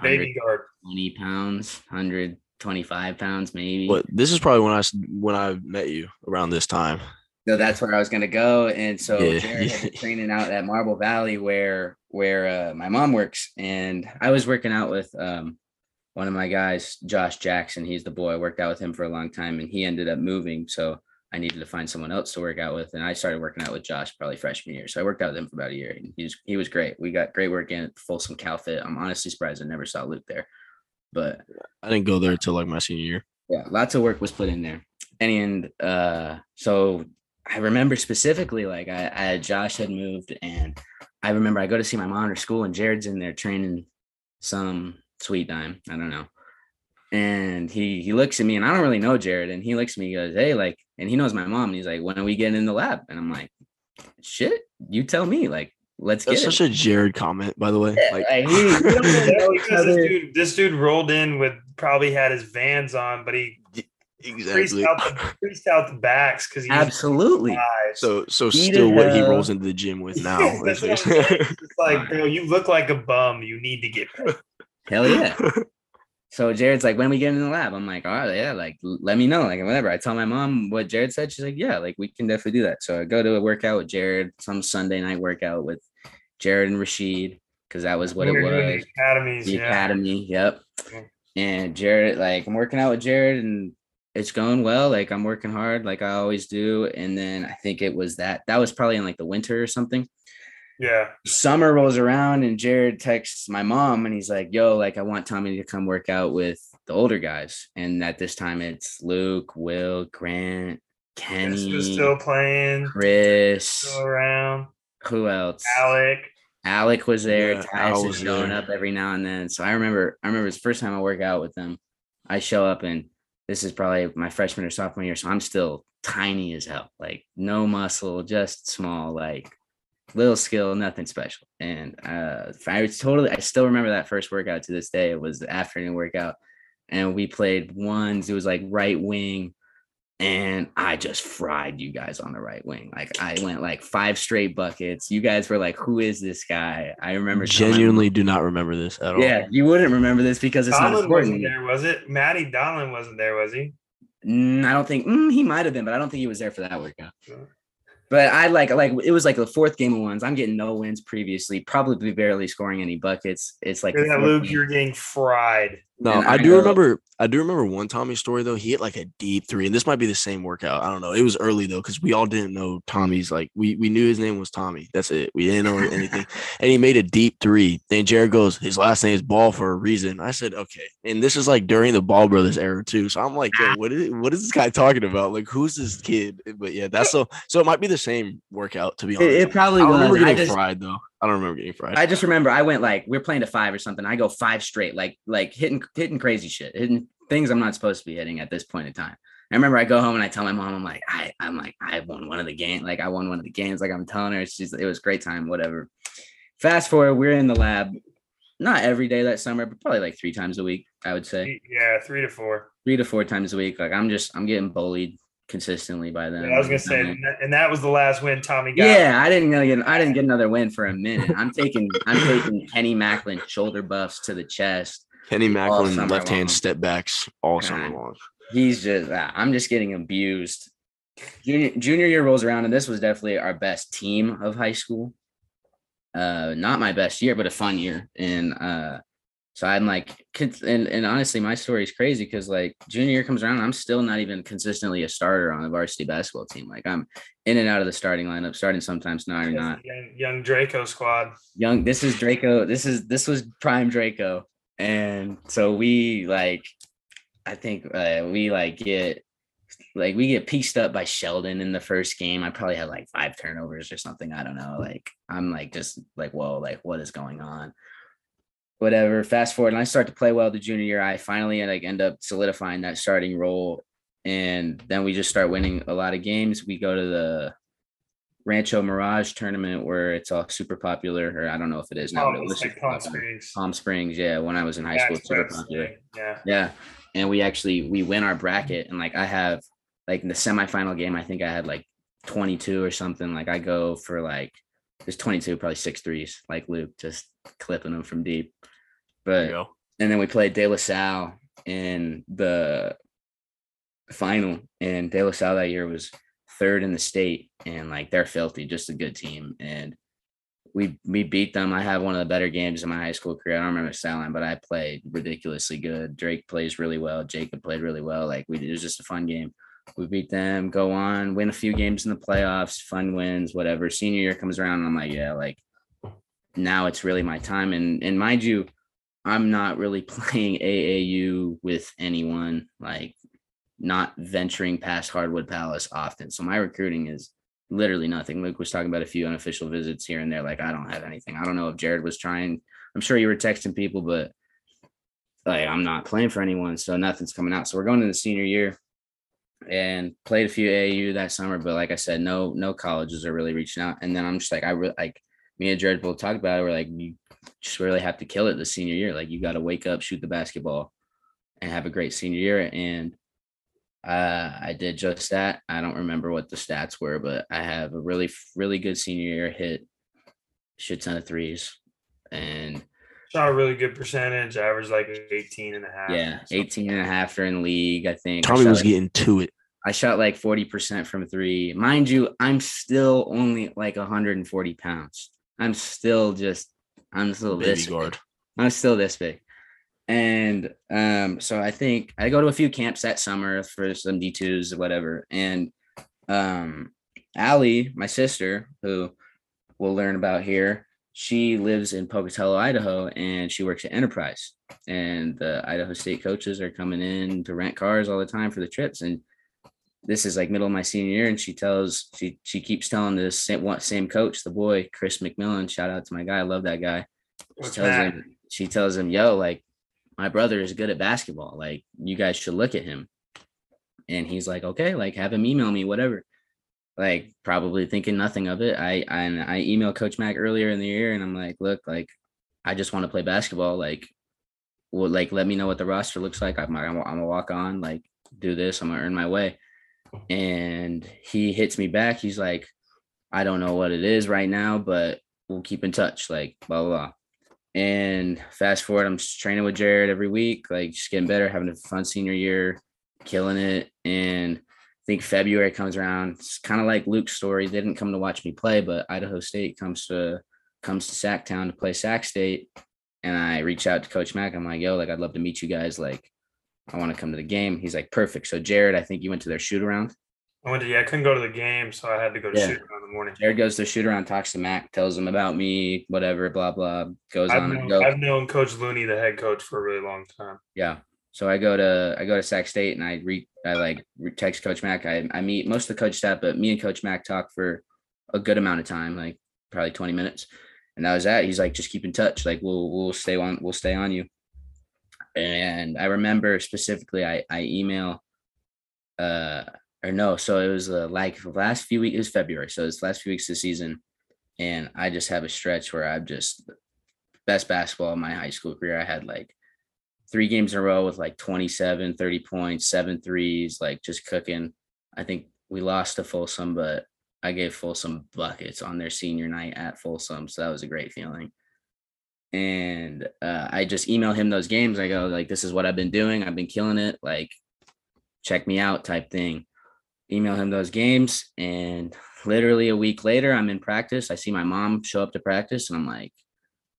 Baby guard. twenty pounds, 125 pounds maybe. But this is probably when I when I met you around this time. So that's where I was gonna go. And so Yeah. Jared had been training out at Marble Valley where where uh, my mom works. And I was working out with um one of my guys, Josh Jackson. He's the boy. I worked out with him for a long time and he ended up moving. So I needed to find someone else to work out with. And I started working out with Josh probably freshman year. So I worked out with him for about a year. And he was he was great. We got great work in at Folsom Cal Fit. I'm honestly surprised I never saw Luke there. But I didn't go there until like my senior year. yeah lots of work was put in there and uh so i remember specifically like I, I josh had moved and i remember i go to see my mom at school and jared's in there training some sweet dime i don't know and he he looks at me and i don't really know jared and he looks at me he goes hey like and he knows my mom and he's like when are we getting in the lab and i'm like shit you tell me like let's get That's it such a Jared comment, by the way. Yeah, Like, like, we- we don't really Yeah, know because this dude, this dude rolled in with probably had his vans on, but he exactly. out the, creased out the backs because he Absolutely. So so Beat still it what he rolls into the gym with now. That's is what I'm saying. It's like, bro, you look like a bum. You need to get paid. Hell yeah. So Jared's like, when we get in the lab, I'm like, all right, yeah, like let me know, like whatever. I tell my mom what Jared said. She's like, yeah, like we can definitely do that. So I go to a workout with Jared, some Sunday night workout with Jared and Rashid, because that was what it doing the was. Academies, The yeah. academy, yep. And Jared, like I'm working out with Jared and it's going well. Like I'm working hard, like I always do. And then I think it was that that was probably in like the winter or something Yeah. summer rolls around and Jared texts my mom and he's like, "Yo, like I want Tommy to come work out with the older guys." And at this time, it's Luke, Will, Grant, Chris Kenny, was still playing, Chris. still around. Who else? Alec. Alec was there. Yeah, Tyus was showing there. up every now and then. So I remember, I remember it's the first time I work out with them. I show up and this is probably my freshman or sophomore year, so I'm still tiny as hell, like no muscle, just small, like little skill, nothing special. And uh, I was totally, I still remember that first workout to this day. It was the afternoon workout, and we played ones. It was like right wing, and I just fried you guys on the right wing. Like I went like five straight buckets. You guys were like, "Who is this guy?" I remember Genuinely mom- do not remember this at all. Yeah, you wouldn't remember this because it's not important. wasn't there, was it? Maddie Donlin wasn't there, was he? Mm, I don't think mm, he might have been, but I don't think he was there for that workout. Sure. But I like like it was like the fourth game of ones. I'm getting no wins previously, probably barely scoring any buckets. It's like that, Luke. game. You're getting fried. No, I I do go- remember. I do remember one Tommy story though. He hit like a deep three, and this might be the same workout. I don't know. It was early though because we all didn't know Tommy's. Like we we knew his name was Tommy. That's it. We didn't know anything. and he made a deep three. Then Jared goes, his last name is Ball for a reason. I said, okay. And this is like during the Ball Brothers era too. So I'm like, yo, what is what is this guy talking about? Like, who's this kid? But yeah, that's so. So it might be the same workout to be honest. It, it probably I was. remember I getting just, fried though. I don't remember getting fried. I just remember I went like we're playing to five or something. I go five straight, like like hitting hitting crazy shit, hitting things I'm not supposed to be hitting at this point in time. I remember I go home and I tell my mom, I'm like, I I'm like I won one of the game, like I won one of the games. Like I'm telling her, she's it was a great time, whatever. Fast forward, we're in the lab, not every day that summer, but probably like three times a week. I would say Yeah, three to four. three to four times a week. Like I'm just I'm getting bullied consistently by them. Yeah, I was gonna say, and that- and that was the last win Tommy got. yeah, I didn't really get I didn't get another win for a minute. I'm taking I'm taking Kenny Macklin shoulder buffs to the chest. Kenny Macklin left hand step backs all summer long. He's just ah, I'm just getting abused. Junior junior year rolls around, and this was definitely our best team of high school. Uh, not my best year, but a fun year. And uh, so I'm like, and and honestly, my story is crazy because like junior year comes around, I'm still not even consistently a starter on the varsity basketball team. Like I'm in and out of the starting lineup, starting sometimes, not or not. Young, young Draco squad. young this is draco this is this was prime draco and so we like i think uh, we like get like we get pieced up by sheldon in the first game i probably had like five turnovers or something i don't know like i'm like just like whoa like what is going on whatever fast forward and i start to play well the junior year i finally like end up solidifying that starting role and then we just start winning a lot of games we go to the Rancho Mirage tournament where it's all super popular, or I don't know if it is now, Oh, but it oh, was it's like Palm. Springs. Palm Springs, yeah. When I was in high school, it's super popular. Yeah. Yeah, and we actually we win our bracket, and like I have like in the semifinal game, I think I had like 22 or something. Like I go for like there's 22, probably six threes, like Luke, just clipping them from deep. But and then we played De La Salle in the final, and De La Salle that year was third in the state, and like they're filthy, just a good team, and we we beat them. I have one of the better games in my high school career. I don't remember selling, but I played ridiculously good. Drake plays really well. Jacob played really well. Like we, it was just a fun game. We beat them, go on, win a few games in the playoffs, fun wins, whatever. Senior year comes around, and I'm like, yeah, like now it's really my time. And and mind you, I'm not really playing AAU with anyone, like not venturing past Hardwood Palace often. So my recruiting is literally nothing. Luke was talking about a few unofficial visits here and there. Like I don't have anything. I don't know if Jared was trying. I'm sure you were texting people, but like I'm not playing for anyone, so nothing's coming out. So we're going to the senior year and played a few AAU that summer, but like I said, no no colleges are really reaching out. And then I'm just like I really like me and Jared both talked about it. We're like you just really have to kill it the senior year. Like you got to wake up, shoot the basketball, and have a great senior year. And Uh, I did just that. I don't remember what the stats were, but I have a really, really good senior year. Hit shit ton of threes, and Shot a really good percentage, average like 18 and a half. yeah, 18 and a half during the league. I think I Tommy shot was like- getting to it. I shot like 40% from three. Mind you, I'm still only like 140 pounds. I'm still just, I'm still Baby this guard. big. I'm still this big. And um, so I think I go to a few camps that summer for some D2s or whatever. And um, Allie, my sister, who we'll learn about here, she lives in Pocatello, Idaho, and she works at Enterprise. And the Idaho State coaches are coming in to rent cars all the time for the trips. And this is like middle of my senior year, and she tells she she keeps telling this same same coach, the boy Chris McMillan. Shout out to my guy, I love that guy. She tells him, she tells him, "Yo, like my brother is good at basketball. Like you guys should look at him." And he's like, "Okay, like have him email me, whatever." Like probably thinking nothing of it. I I, I emailed Coach Mac earlier in the year, and I'm like, "Look, like I just want to play basketball. Like, well, like let me know what the roster looks like. I'm I'm, I'm gonna walk on. Like do this. I'm gonna earn my way." And he hits me back. He's like, "I don't know what it is right now, but we'll keep in touch." Like blah blah blah. And fast forward, I'm training with Jared every week, like just getting better, having a fun senior year, killing it. And I think February comes around. It's kind of like Luke's story. They didn't come to watch me play, but Idaho State comes to comes to Sac Town to play Sac State. And I reach out to Coach Mack. I'm like, yo, like I'd love to meet you guys. Like, I want to come to the game. He's like, perfect. So Jared, I think you went to their shoot around. I went to, yeah, I couldn't go to the game, so I had to go to Yeah. shoot around in the morning. Jared goes to shoot around, talks to Mac, tells him about me, whatever, blah blah. Goes I've on and known, go. I've known Coach Looney, the head coach, for a really long time. Yeah. So I go to I go to Sac State and I re I like text Coach Mac. I, I meet most of the coach staff, but me and Coach Mac talk for a good amount of time, like probably 20 minutes. And that was that. He's like, just keep in touch. Like we'll we'll stay on we'll stay on you. And I remember specifically I I email uh or no, so it was uh, like last few weeks, it was February. So it's last few weeks of the season. And I just have a stretch where I've just best basketball in my high school career. I had like three games in a row with like 27, 30 points, seven threes, like just cooking. I think we lost to Folsom, but I gave Folsom buckets on their senior night at Folsom. So that was a great feeling. And uh, I just email him those games. I go, like, this is what I've been doing. I've been killing it. Like, check me out type thing. Email him those games. And literally a week later, I'm in practice. I see my mom show up to practice and I'm like,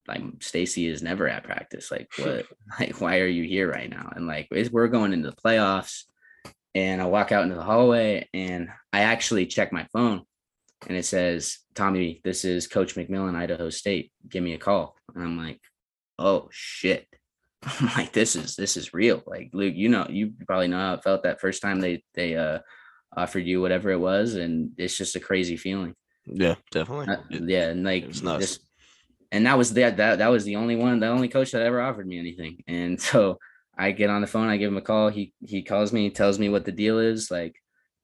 like Stacy is never at practice. Like what? like why are you here right now? And like we're going into the playoffs, and I walk out into the hallway and I actually check my phone, and it says, "Tommy, this is Coach McMillan, Idaho State. Give me a call." And I'm like, "Oh shit." I'm like, this is this is real. Like Luke, you know, you probably know how it felt that first time they they uh offered you whatever it was, and it's just a crazy feeling. Yeah, definitely. Uh, yeah, and like it's nuts. this, and that was that that that was the only one, the only coach that ever offered me anything. And so I get on the phone, I give him a call. He he calls me, tells me what the deal is, like,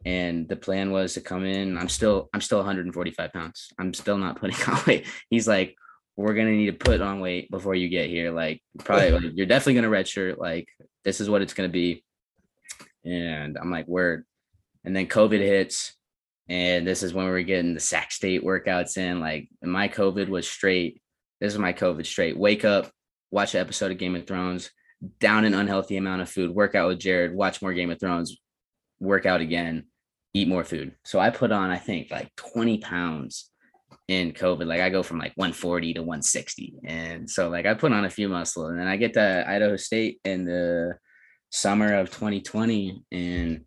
and the plan was to come in. I'm still I'm still 145 pounds. I'm still not putting on weight. He's like, we're gonna need to put on weight before you get here. Like, probably like, you're definitely gonna redshirt. Like, this is what it's gonna be. And I'm like, word. And then COVID hits and this is when we are getting the Sac State workouts in. Like my COVID was straight. This is my COVID straight. Wake up, watch an episode of Game of Thrones, down an unhealthy amount of food, work out with Jared, watch more Game of Thrones, work out again, eat more food. So I put on, I think, like 20 pounds in COVID. Like I go from like 140 to 160. And so like I put on a few muscle and then I get to Idaho State in the summer of 2020 and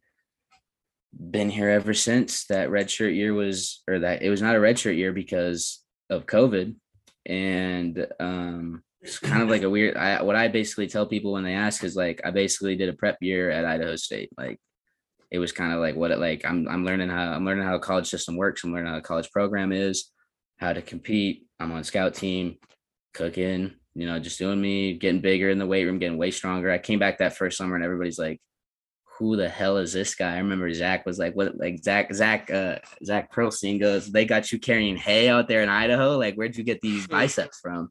been here ever since that red shirt year was or that it was not a red shirt year because of covid and um it's kind of like a weird i what i basically tell people when they ask is like i basically did a prep year at idaho state like it was kind of like what it like i'm i'm learning how i'm learning how the college system works i'm learning how the college program is how to compete i'm on scout team cooking you know just doing me getting bigger in the weight room getting way stronger i came back that first summer and everybody's like who the hell is this guy? I remember Zach was like, what, like Zach, Zach, uh, Zach Pearlstein goes, they got you carrying hay out there in Idaho. Like, where'd you get these biceps from?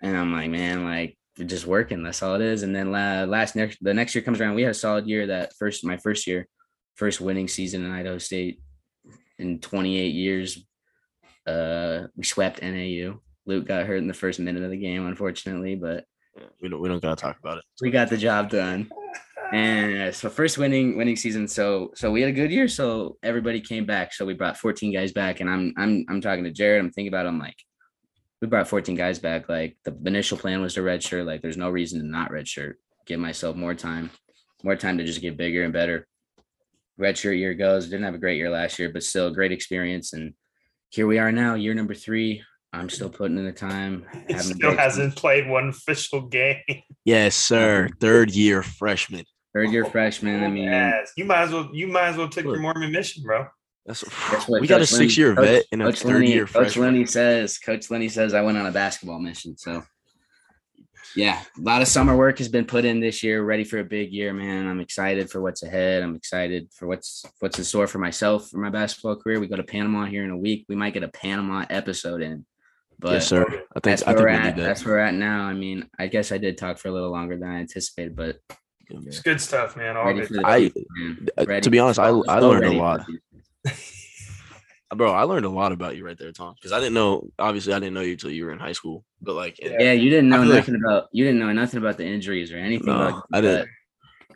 And I'm like, man, like, just working. That's all it is. And then la- last next the next year comes around, we had a solid year. That first my first year, first winning season in Idaho State in 28 years. Uh, we swept NAU. Luke got hurt in the first minute of the game, unfortunately, but we don't we don't gotta talk about it. we got the job done. And uh, so first winning winning season. So so we had a good year. So everybody came back. So we brought 14 guys back. And I'm I'm I'm talking to Jared. I'm thinking about it, I'm like, we brought 14 guys back. Like the initial plan was to redshirt. Like there's no reason to not redshirt. Give myself more time, more time to just get bigger and better. Redshirt year goes. Didn't have a great year last year, but still great experience. And here we are now, year number three. I'm still putting in the time. He still hasn't played one official game. Yes, sir. Third year freshman. Third year oh, freshman. I mean, Yes. you might as well you might as well take your Mormon mission, bro. That's That's what we got a Lenny- six year Coach- vet and a Coach third Lenny, year Coach freshman. Lenny says, Coach Lenny says I went on a basketball mission. So yeah, a lot of summer work has been put in this year, ready for a big year, man. I'm excited for what's ahead. I'm excited for what's what's in store for myself for my basketball career. We go to Panama here in a week. We might get a Panama episode in. But yes, sir. I think that's I where think we're at. need that. That's where we're at now. I mean, I guess I did talk for a little longer than I anticipated, but Yeah. It's good stuff, man. All good. I- man. uh, to be honest, I- I learned a lot. The future. Bro, I learned a lot about you right there, Tom. Because I didn't know. Obviously, I didn't know you until you were in high school. But like, Yeah. Yeah, you didn't know feel like- nothing about you didn't know nothing about the injuries or anything. No, about I didn't. but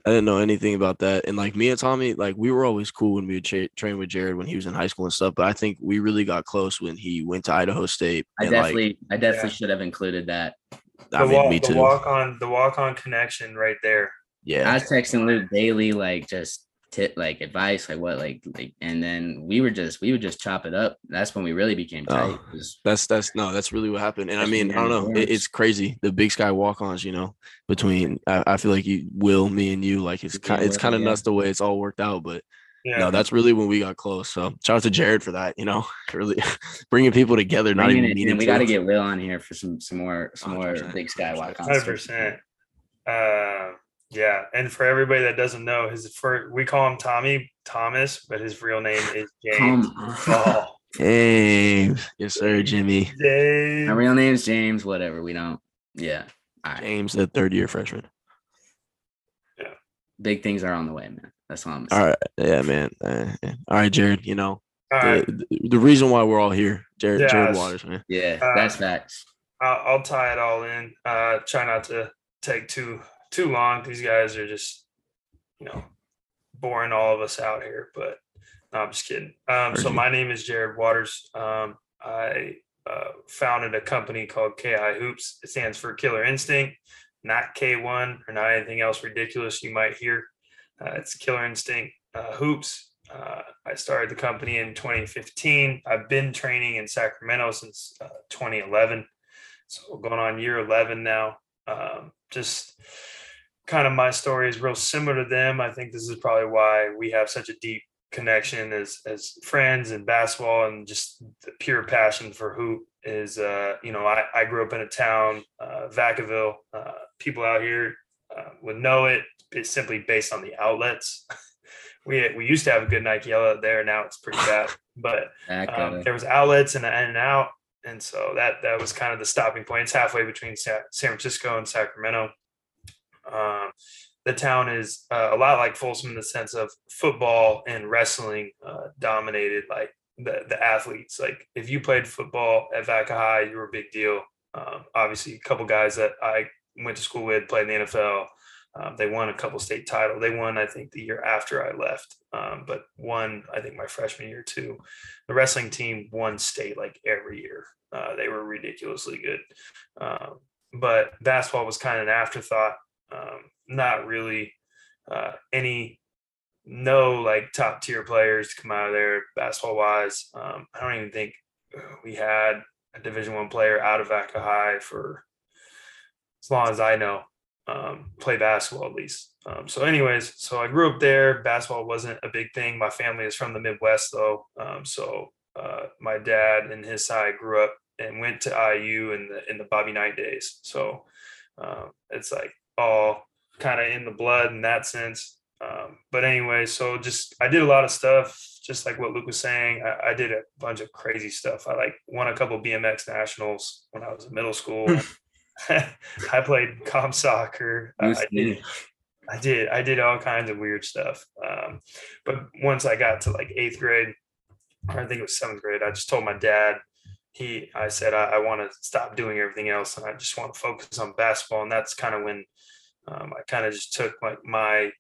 I didn't know anything about that. And like me and Tommy, like we were always cool when we would cha- train with Jared when he was in high school and stuff. But I think we really got close when he went to Idaho State. I and, like, definitely, I definitely Yeah. should have included that. I the mean, walk, me the walk on the walk on connection right there. Yeah. I was texting Luke daily, like just tip, like advice, like what, like, like, and then we were just, we would just chop it up. That's when we really became tight. Oh. 'cause That's that's no, that's really what happened. And I mean, I don't know, it, it's crazy. The Big Sky walk-ons, you know, between I, I feel like you, Will, me, and you, like it's kind, it's kind of yeah. nuts the way it's all worked out. But Yeah. no, that's really when we got close. So shout out to Jared for that. You know, really bringing people together, not bringing even it meaning in. We to. got to get Will on here for some, some more, some more 100%. big sky walk on. Hundred percent. Uh, yeah, and for everybody that doesn't know, his first we call him Tommy Thomas, but his real name is James. Oh, James, yes sir, Jimmy. James. My real name's James. Whatever. We don't. Yeah. All right. James, the third year freshman. Yeah, big things are on the way, man. That's all I'm saying. right, yeah, man. Uh, yeah. All right, Jared. You know All right, the, the the reason why we're all here, Jared, Jared Waters, man. Yeah, Uh, that's facts. I'll, I'll tie it all in. Uh, try not to take too too long. These guys are just, you know, boring all of us out here. But no, I'm just kidding. Um, so my name is Jared Waters. Um, I uh, founded a company called KI Hoops. It stands for Killer Instinct, not K1 or not anything else ridiculous you might hear. Uh, it's Killer Instinct uh, Hoops. Uh, I started the company in 2015. I've been training in Sacramento since uh, 2011. So going on year 11 now. Um, just kind of my story is real similar to them. I think this is probably why we have such a deep connection as as friends and basketball and just the pure passion for hoop is uh you know I, I grew up in a town uh Vacaville. Uh people out here uh, would know it it's simply based on the outlets. We we used to have a good Nike outlet there. Now it's pretty bad. But um, there was outlets and an in and out. And so that that was kind of the stopping point. It's halfway between Sa- san francisco and sacramento um, the town is uh, a lot like folsom in the sense of football and wrestling uh, dominated like the, the athletes like if you played football at vaca high you were a big deal um, obviously a couple guys that i went to school with played in the nfl um, they won a couple state title. They won, I think, the year after I left, um, but won, I think, my freshman year too. The wrestling team won state like every year. Uh, they were ridiculously good. Um, but basketball was kind of an afterthought. Um, not really uh, any, no like top tier players to come out of there basketball wise. Um, I don't even think we had a Division One player out of Vaca High for as long as I know um, play basketball at least. Um, so, anyways, so I grew up there. Basketball wasn't a big thing. My family is from the Midwest, though. Um, so, uh, my dad and his side grew up and went to IU in the in the Bobby Knight days. So, um, it's like all kind of in the blood in that sense. Um, but anyway, so just I did a lot of stuff, just like what Luke was saying. I, I did a bunch of crazy stuff. I like won a couple BMX nationals when I was in middle school. I played comp soccer. Uh, I did, I did, I did all kinds of weird stuff. Um, but once I got to like eighth grade, I think it was seventh grade, I just told my dad. He, I said, I, I want to stop doing everything else, and I just want to focus on basketball. And that's kind of when um, I kind of just took my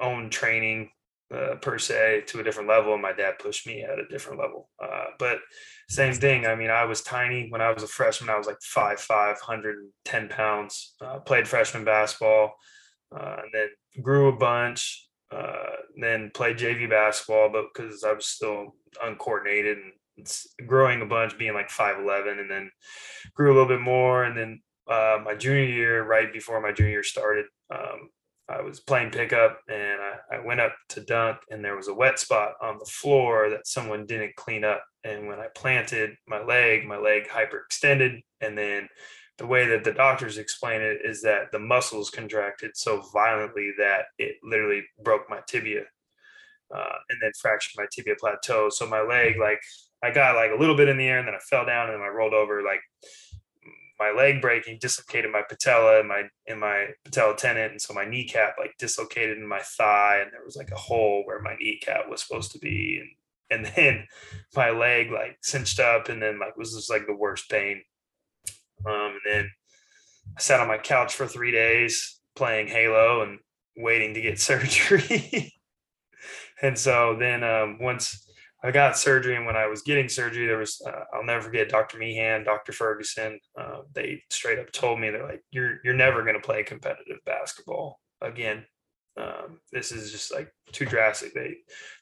own training uh, per se to a different level and my dad pushed me at a different level uh, but same thing i mean i was tiny when i was a freshman i was like 5 510 pounds uh, played freshman basketball uh, and then grew a bunch uh, then played jv basketball but because i was still uncoordinated and growing a bunch being like 5'11 and then grew a little bit more and then uh, my junior year right before my junior year started um, I was playing pickup and I, I, went up to dunk and there was a wet spot on the floor that someone didn't clean up. And when I planted my leg, my leg hyperextended. And then the way that the doctors explain it is that the muscles contracted so violently that it literally broke my tibia uh, and then fractured my tibia plateau. So my leg, like I got like a little bit in the air and then I fell down and I rolled over like my leg breaking dislocated my patella and my in my patella tendon and so my kneecap like dislocated in my thigh and there was like a hole where my kneecap was supposed to be and and then my leg like cinched up and then like was just like the worst pain. Um and then i sat on my couch for three days playing halo and waiting to get surgery. And so then um once I got surgery, and when I was getting surgery, there was uh, I'll never forget Dr. Meehan, Dr. Ferguson. Uh, they straight up told me they're like, "You're you're never going to play competitive basketball again. Um, this is just like too drastic." They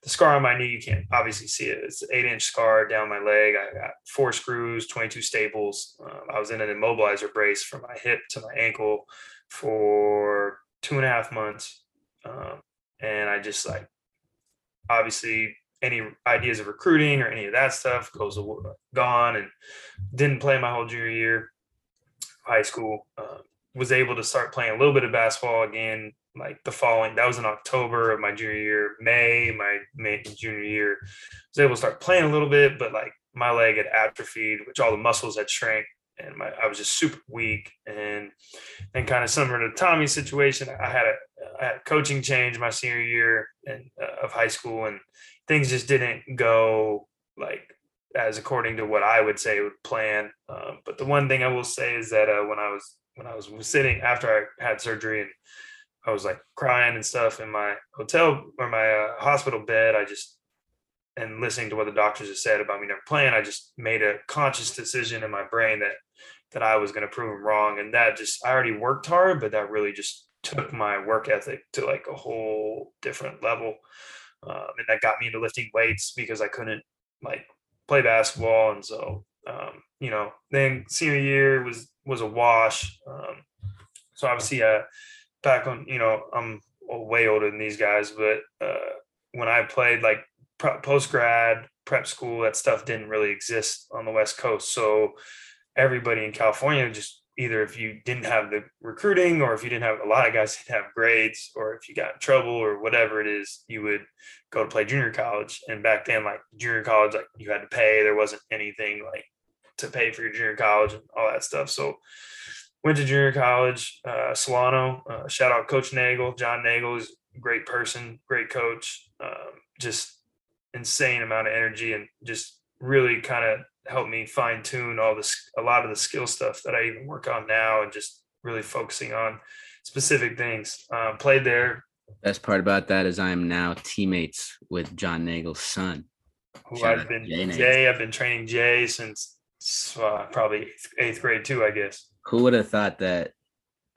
the scar on my knee, you can't obviously see it. It's an eight inch scar down my leg. I got four screws, twenty two staples. Um, I was in an immobilizer brace from my hip to my ankle for two and a half months, um, and I just like obviously any ideas of recruiting or any of that stuff goes gone and didn't play my whole junior year high school uh, was able to start playing a little bit of basketball again like the following that was in october of my junior year may my may, junior year. Was able to start playing a little bit but like my leg had atrophied which all the muscles had shrank and my I was just super weak and and kind of similar to Tommy's situation I had a I had a coaching change my senior year and uh, of high school and things just didn't go like as according to what I would say would plan. Um, but the one thing I will say is that uh, when I was when I was sitting after I had surgery and I was like crying and stuff in my hotel or my uh, hospital bed, I just and listening to what the doctors have said about me never playing, I just made a conscious decision in my brain that that I was going to prove them wrong, and that just I already worked hard, but that really just took my work ethic to like a whole different level um, and that got me into lifting weights because I couldn't like play basketball, and so um, you know, then senior year was was a wash. Um, so obviously, uh, back on you know, I'm way older than these guys, but uh, when I played like post grad prep school, that stuff didn't really exist on the West Coast. So everybody in California just either if you didn't have the recruiting or if you didn't have a lot of guys didn't have grades or if you got in trouble or whatever it is you would go to play junior college. And back then like junior college like you had to pay. There wasn't anything like to pay for your junior college and all that stuff. So went to junior college uh solano uh, shout out coach nagel. John nagel is a great person great coach. Um, just insane amount of energy and just really kind of helped me fine tune all this a lot of the skill stuff that I even work on now and just really focusing on specific things. Um, played there. Best part about that is I am now teammates with John Nagel's son. Who Shout I've been Jay, Jay, I've been training Jay since uh, probably eighth, eighth grade too, I guess. Who would have thought that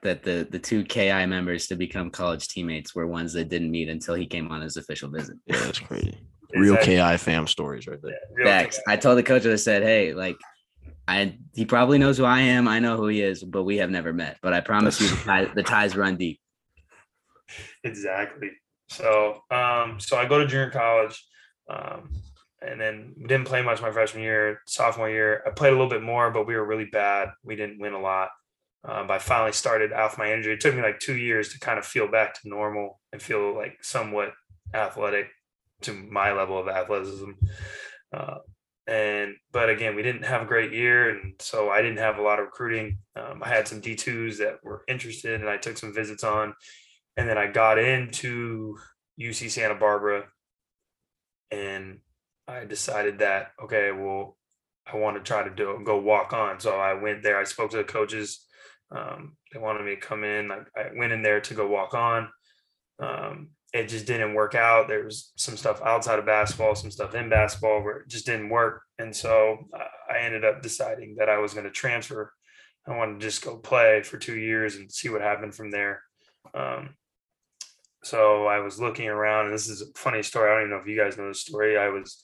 that the the two KI members to become college teammates were ones that didn't meet until he came on his official visit. Yeah, that's crazy real Ki fam stories right there. Yeah, I told the coach I said, hey, like I he probably knows who I am. I know who he is, but we have never met. But I promise you the ties, the ties run deep. Exactly. So um so I go to junior college. Um and then didn't play much my freshman year, sophomore year. I played a little bit more, but we were really bad. We didn't win a lot. Um, I finally started off my injury. It took me like two years to kind of feel back to normal and feel like somewhat athletic to my level of athleticism. Uh, and but again, we didn't have a great year, and so I didn't have a lot of recruiting. Um, I had some D twos that were interested, and I took some visits on, and then I got into UC Santa Barbara, and I decided that okay, well, I want to try to do go walk on. So I went there. I spoke to the coaches. Um, they wanted me to come in. I, I went in there to go walk on. Um, it just didn't work out. There was some stuff outside of basketball, some stuff in basketball where it just didn't work. And so I ended up deciding that I was going to transfer. I wanted to just go play for two years and see what happened from there. Um, so I was looking around, and this is a funny story. I don't even know if you guys know the story. I was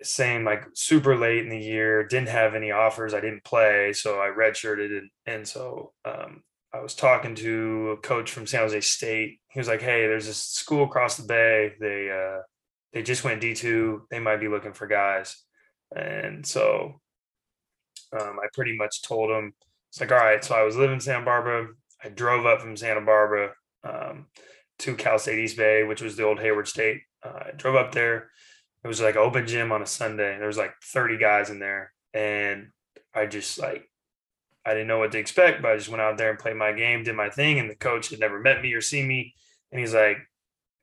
saying like super late in the year, didn't have any offers. I didn't play, so I redshirted, and and so um, I was talking to a coach from San Jose State. He was like, "Hey, there's a school across the bay. They uh, they just went D two. They might be looking for guys." And so um, I pretty much told him, "It's like, all right." So I was living in Santa Barbara. I drove up from Santa Barbara um, to Cal State East Bay, which was the old Hayward State. Uh, I drove up there. It was like open gym on a Sunday. There was like 30 guys in there, and I just like I didn't know what to expect, but I just went out there and played my game, did my thing. And the coach had never met me or seen me. And he's like,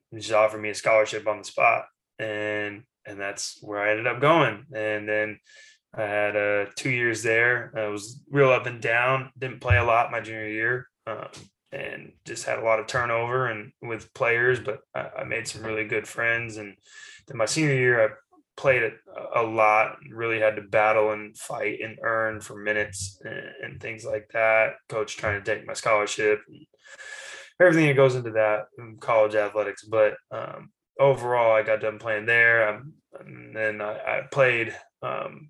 he just offered me a scholarship on the spot. And and that's where I ended up going. And then I had uh, two years there. I was real up and down. Didn't play a lot my junior year, um, and just had a lot of turnover and with players. But I, I, made some really good friends. And then my senior year, I played it a lot really had to battle and fight and earn for minutes and, and, things like that. Coach trying to take my scholarship and everything that goes into that in college athletics. But um, overall i got done playing there. Um, and then I, I played um,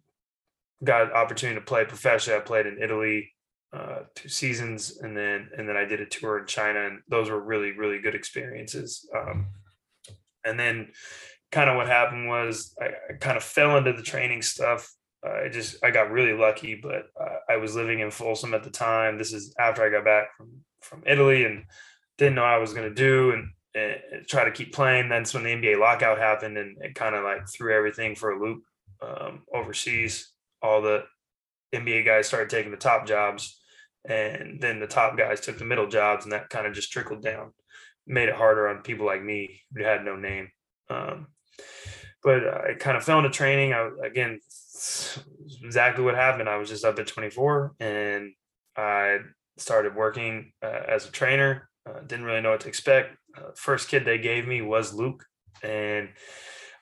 got opportunity to play professionally. I played in italy uh, two seasons and then and then i did a tour in china and those were really really good experiences. Um, and then kind of what happened was I, I, kind of fell into the training stuff. I just I got really lucky, but uh, I was living in Folsom at the time. This is after I got back from from Italy and didn't know I was going to do and, and, try to keep playing. That's when the NBA lockout happened and it kind of like threw everything for a loop um, overseas. All the NBA guys started taking the top jobs, and then the top guys took the middle jobs, and that kind of just trickled down, made it harder on people like me who had no name. Um, but I kind of fell into training. I again exactly what happened. I was just up at 24 and I started working uh, as a trainer. Uh, didn't really know what to expect. Uh, first kid they gave me was Luke, and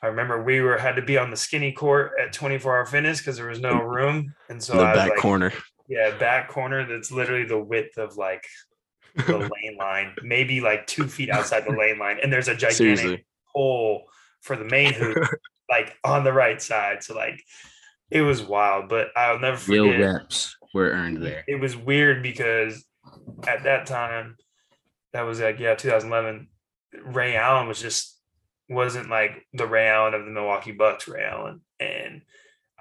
I remember we were had to be on the skinny court at 24 Hour Fitness because there was no room, and so the I back like, corner. Yeah, back corner. That's literally the width of like the lane line, maybe like two feet outside the lane line, and there's a gigantic Seriously. hole for the main hoop, like on the right side. So like it was wild, but I'll never forget. Real reps were earned there. It was weird because at that time, that was like yeah, 2011. Ray Allen was just wasn't like the Ray Allen of the Milwaukee Bucks, Ray Allen. And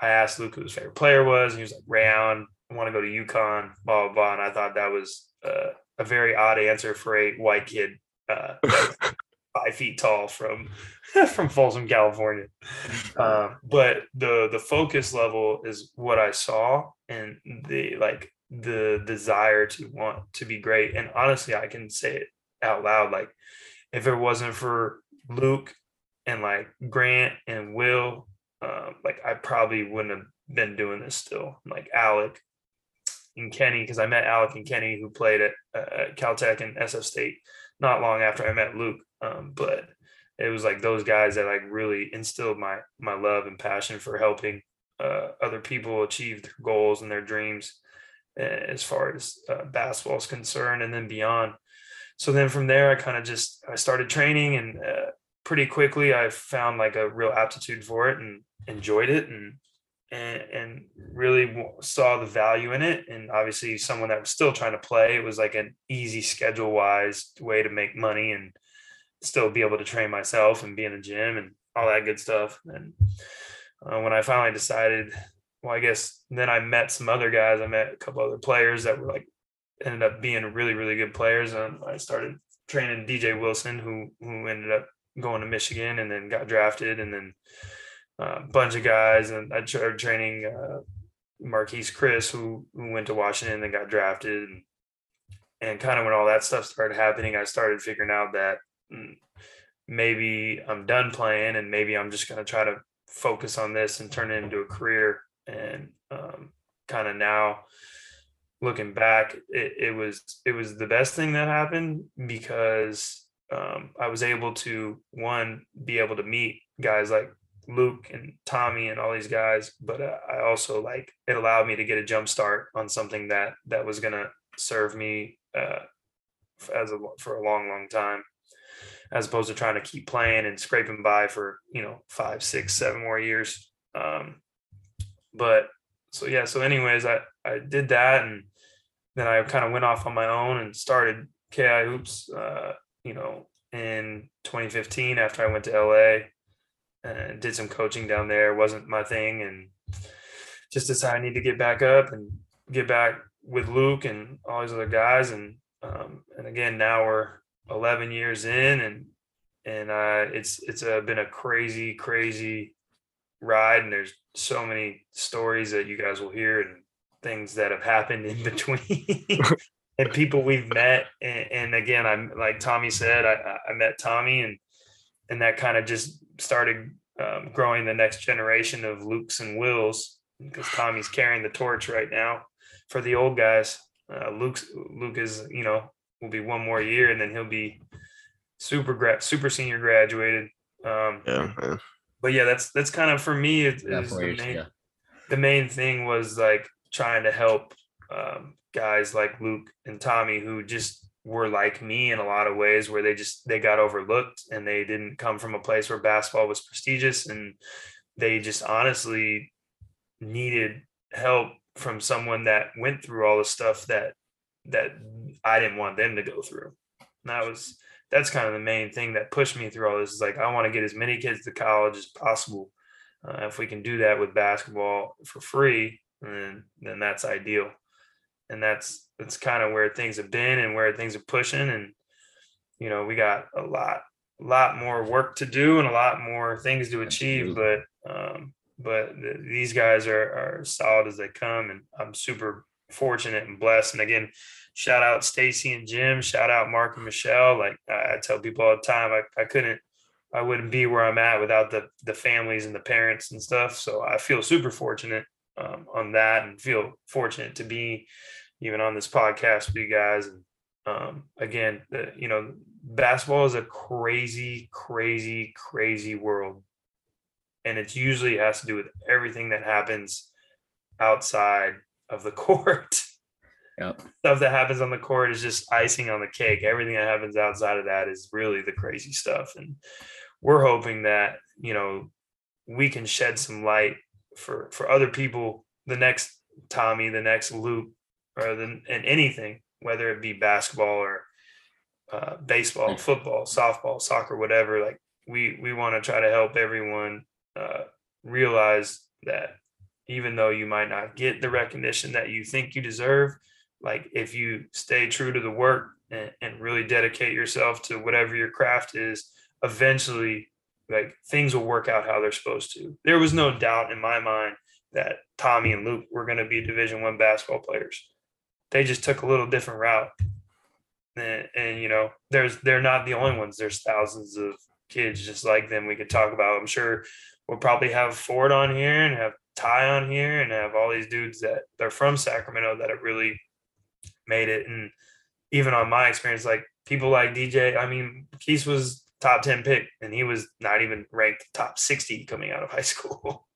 I asked Luke who his favorite player was, and he was like Ray Allen. I want to go to UConn, blah blah blah. And I thought that was uh, a very odd answer for a white kid uh, five feet tall from from Folsom, California. Um, but the the focus level is what I saw and the like the desire to want to be great. And honestly, I can say it out loud. Like if it wasn't for Luke and like Grant and Will, um, like I probably wouldn't have been doing this still. Like Alec and Kenny, because I met Alec and Kenny who played at, uh, at Caltech and SF State not long after I met Luke. Um, but it was like those guys that like really instilled my my love and passion for helping uh, other people achieve their goals and their dreams as far as uh, basketball is concerned and then beyond. So then from there i kind of just i started training and uh, pretty quickly i found like a real aptitude for it and enjoyed it and and, and really saw the value in it. And obviously someone that was still trying to play it was like an easy schedule wise way to make money and still be able to train myself and be in the gym and all that good stuff. And uh, when I finally decided, well, I guess then I met some other guys. I met a couple other players that were like ended up being really, really good players. And I started training DJ Wilson, who who ended up going to Michigan and then got drafted and then a bunch of guys, and I started training uh, Marquese Chriss, who, who went to Washington and got drafted, and, and kind of when all that stuff started happening, I started figuring out that maybe I'm done playing, and maybe I'm just going to try to focus on this and turn it into a career. And um, kind of now looking back, it, it was it was the best thing that happened because um, I was able to one be able to meet guys like Luke and Tommy and all these guys, but uh, I also like it allowed me to get a jump start on something that that was gonna serve me uh, as a for a long, long time, as opposed to trying to keep playing and scraping by for you know five, six, seven more years. Um, but so yeah, so anyways, I I did that and then I kind of went off on my own and started KI Hoops. Uh, you know, in 2015 after I went to LA and did some coaching down there. wasn't my thing, and just decided I need to get back up and get back with Luke and all these other guys. And um, and again, now we're 11 years in, and and uh, it's it's a, been a crazy, crazy ride. And there's so many stories that you guys will hear and things that have happened in between. and people we've met and, and, again i'm like tommy said i, I met tommy and and that kind of just started um, growing the next generation of Luke's and Wills because Tommy's carrying the torch right now for the old guys. Uh, Luke's Luke is you know will be one more year and then he'll be super grad super senior graduated. Um, yeah, yeah, But yeah, that's that's kind of for me. It, yeah, the, years, main, yeah. the main thing was like trying to help um, guys like Luke and Tommy who just were like me in a lot of ways where they just they got overlooked and they didn't come from a place where basketball was prestigious and they just honestly needed help from someone that went through all the stuff that that I didn't want them to go through. And that was that's kind of the main thing that pushed me through all this is like I want to get as many kids to college as possible. Uh, if we can do that with basketball for free, then then that's ideal. And that's that's kind of where things have been and where things are pushing and you know we got a lot a lot more work to do and a lot more things to achieve but um but the, these guys are are solid as they come and i'm super fortunate and blessed and again shout out stacy and jim shout out mark and michelle like i, tell people all the time I, I couldn't i wouldn't be where i'm at without the the families and the parents and stuff so i feel super fortunate um, on that and feel fortunate to be even on this podcast with you guys. And um, again, the, you know, basketball is a crazy, crazy, crazy world. And it usually has to do with everything that happens outside of the court. Yep. Stuff that happens on the court is just icing on the cake. Everything that happens outside of that is really the crazy stuff. And we're hoping that, you know, we can shed some light for for other people, the next Tommy, the next Luke, or than and anything, whether it be basketball or uh, baseball, football, softball, soccer, whatever. Like we we want to try to help everyone uh, realize that even though you might not get the recognition that you think you deserve, like if you stay true to the work and, and really dedicate yourself to whatever your craft is, eventually like things will work out how they're supposed to. There was no doubt in my mind that Tommy and Luke were going to be Division One basketball players they just took a little different route. And, and, you know, there's they're not the only ones. There's thousands of kids just like them we could talk about. I'm sure we'll probably have Ford on here and have Ty on here and have all these dudes that they're from Sacramento that have really made it. And even on my experience, like people like DJ, I mean, Keith was top 10 pick and he was not even ranked top 60 coming out of high school.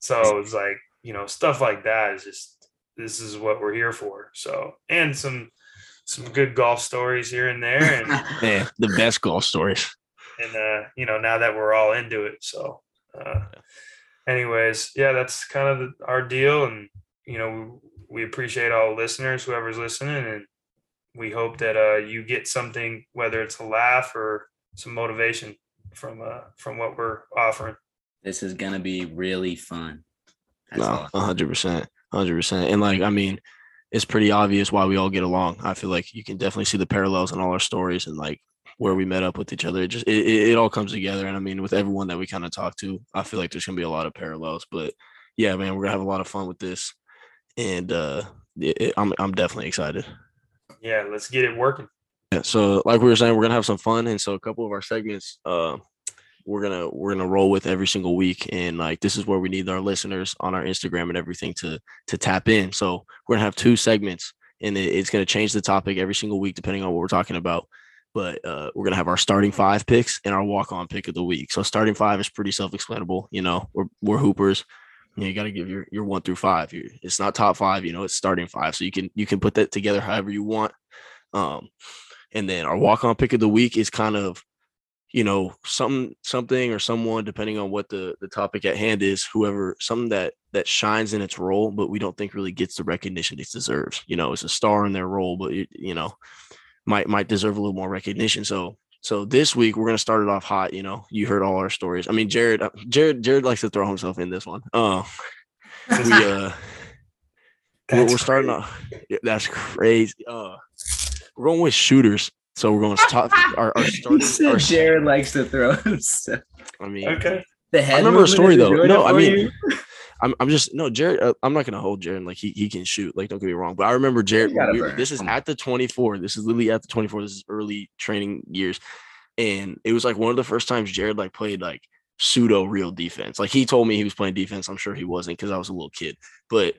so it's like, you know, stuff like that is just this is what we're here for. So, and some some good golf stories here and there, and yeah, the best golf stories. And uh, you know, now that we're all into it, so. Uh, anyways, yeah, that's kind of the, our deal, and you know, we, we appreciate all listeners, whoever's listening, and we hope that uh, you get something, whether it's a laugh or some motivation from uh, from what we're offering. This is gonna be really fun. That's no, hundred percent hundred percent. And like, I mean, it's pretty obvious why we all get along. I feel like you can definitely see the parallels in all our stories, and like, where we met up with each other. It just it, it, all comes together. And I mean, with everyone that we kind of talk to, I feel like there's gonna be a lot of parallels. But yeah, man, we're gonna have a lot of fun with this, and uh, it, I'm I'm definitely excited. Yeah, let's get it working. Yeah, so like we were saying, we're gonna have some fun, and so a couple of our segments, uh, we're gonna we're gonna roll with every single week, and like this is where we need our listeners on our Instagram and everything to to tap in. So we're gonna have two segments, and it, it's gonna change the topic every single week depending on what we're talking about. But uh, we're gonna have our starting five picks and our walk on pick of the week. So starting five is pretty self explainable. You know, we're we're hoopers. You, know, you got to give your your one through five. It's not top five. You know, it's starting five. So you can you can put that together however you want. Um, and then our walk on pick of the week is kind of, you know, some something or someone, depending on what the the topic at hand is, whoever, something that that shines in its role, but we don't think really gets the recognition it deserves. You know, it's a star in their role, but it, you know, might might deserve a little more recognition. So so this week we're gonna start it off hot. You know, you heard all our stories. I mean, Jared, uh, Jared, Jared likes to throw himself in this one. Uh, we uh, we're, we're starting off. Yeah, that's crazy. Uh, we're going with shooters. So we're going to top our, our starting. said Our, Jared likes to throw himself. I mean, Okay. The head remember a story, though. No, I mean? I'm, I'm just no Jared. Uh, I'm not gonna hold Jared like he, he can shoot. Like don't get me wrong, but I remember Jared. we were- this is at the 24. This is literally at the 24. This is early training years, and it was like one of the first times Jared like played like pseudo real defense. Like he told me he was playing defense. I'm sure he wasn't because I was a little kid, but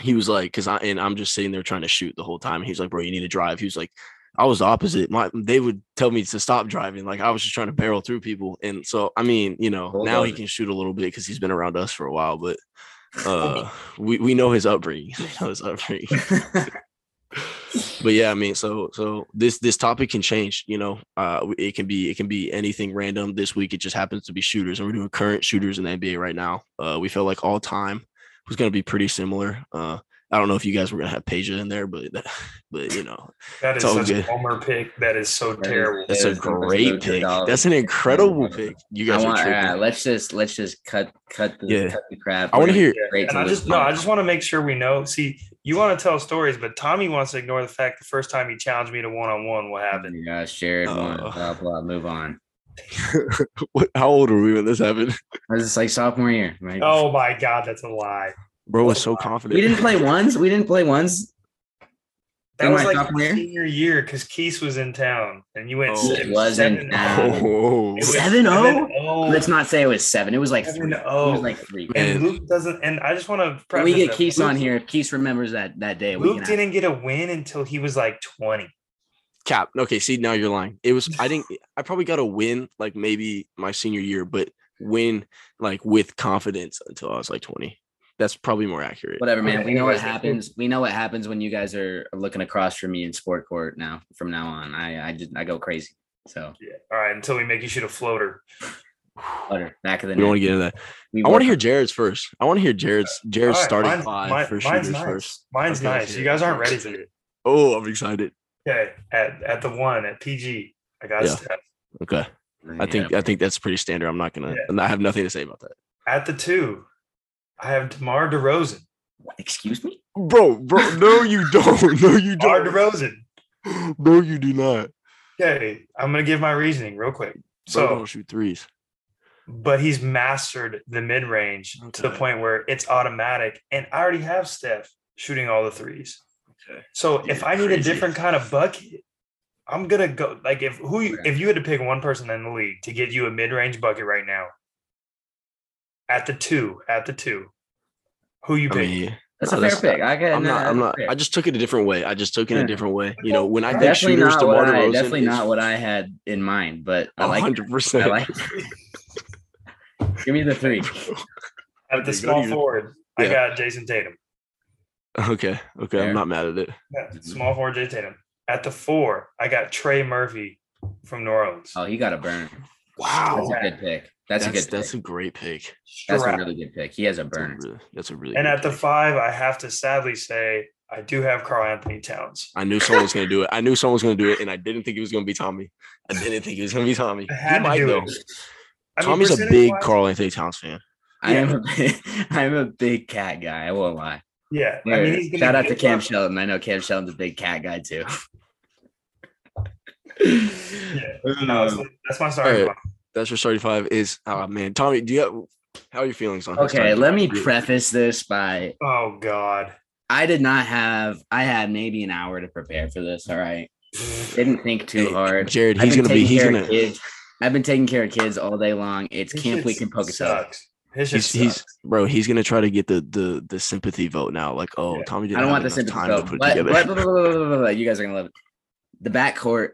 he was like, because I and I'm just sitting there trying to shoot the whole time. And he's like, bro, you need to drive. He was like, I was the opposite. My they would tell me to stop driving. Like I was just trying to barrel through people. And so I mean, you know, Hold now he can shoot a little bit because he's been around us for a while, but uh we, we know his upbringing. We know his upbringing. but yeah, I mean, so so this this topic can change. You know, uh, it can be it can be anything random. This week, it just happens to be shooters, and we're doing current shooters in the NBA right now. Uh, we felt like all time was going to be pretty similar. Uh, I don't know if you guys were going to have Peja in there, but but you know, That is such good. a homer pick. That is so That is- terrible. that's Yeah, a it's the first great pick. dollar. That's an incredible pick. You guys want, are tripping. uh, let's just let's just cut cut the Yeah. cut the crap. I wanna hear- gonna And I just no. I just want to make sure we know. See, you want to tell stories, but Tommy wants to ignore the fact the first time he challenged me to one on one, what Oh happened? Yeah, gosh, Jared won. Uh. Blah blah. Move on. what, how old were we when this happened? This is like sophomore year, right? Oh my god, that's a lie. Bro was so confident. we didn't play ones. We didn't play ones. That In was like sophomore senior year because Keese was in town and you went Oh. seven- was in. Oh, It was 7-0? 7-0. Let's not say it was seven. It was like three. Oh. It 7-0. was like three. And Luke doesn't. And I just want to. We get Keese on here, if Keese remembers that that day. Luke can didn't get a win until he was like twenty. Cap. Okay, see now you're lying. It was I didn't I probably got a win like maybe my senior year, but win like with confidence until I was like 20. That's probably more accurate. Whatever, man. Okay, We know what anyways, that's cool. happens. We know what happens when you guys are looking across from me in sport court now. From now on, I I just I go crazy. So Yeah. All right. Until we make you shoot a floater. butter back of the We don't want to get into that. We I want to hear Jared's first. I want to hear Jared's Jared's All right, starting mine's- five mine- for mine's shooters nice. first. Mine's Okay, nice. You guys aren't ready for it. Oh, I'm excited. Okay. At at the one at PG, I got Yeah. Steph. Okay. I think I think that's pretty standard. I'm not gonna Yeah. I have nothing to say about that. At the two, I have DeMar DeRozan. What, excuse me. Bro, bro, no, you don't. No, you don't. DeMar DeRozan. No, you do not. Okay. I'm gonna give my reasoning real quick. Bro, So, don't shoot threes. but he's mastered the mid range to the point where it's automatic, and I already have Steph shooting all the threes. Okay. So You're if I need a different kind of bucket, I'm gonna go like if who you, if you had to pick one person in the league to get you a mid range bucket right now, at the two, at the two, who you I pick? mean, That's No, a fair that's- pick. I can. I'm not. I'm not. fair. I just took it a different way. I just took it Yeah. a different way. You know, when I think definitely shooters, not DeMar what I, definitely is not what I had in mind, but I like. hundred I percent. like. Give me the three. at the small to you. forward, I got Jayson Tatum. Okay. Okay. Fair. I'm not mad at it. Yeah, Mhm. small forward, Jayson Tatum. At the four, I got Trey Murphy from New Orleans. Oh, he got a burn. Wow. That's a good pick. That's, That's a good. that's pick. a great pick. That's a really good pick. He has a That's a burn. really, that's a really. And good at the pick. five, I have to sadly say I do have Karl-Anthony Towns. I knew someone was gonna do it. I knew someone was gonna do it, and I didn't think it was gonna be Tommy. I didn't think it was gonna be Tommy. He to might though. it. I mean, Tommy's a big percentage-wise- Carl Anthony Towns fan. I am a big, I'm a big cat guy. I won't lie. Yeah, I mean, he's shout out to get Cam up- Shelton. I know Cam Shelton's a big cat guy too. Yeah. Um, no, that's, that's my starting Alright. Line. That's your starting five. Is oh man, Tommy, do you have how are your feelings on? Okay, starting let me preface this by Oh God. I did not have I had maybe an hour to prepare for this. All right. Didn't think too Hey, hard. Jared, I've he's been gonna be. He's gonna. kids. I've been taking care of kids all day long. It's His Camp Week in Pocatello. sucks. His shit He's, he's bro. He's gonna try to get the the the sympathy vote now. Like, oh, Yeah. Tommy didn't I don't have want the enough sympathy time vote. to put But, together. but- but- but- but- but- but- you guys are gonna love it. The backcourt.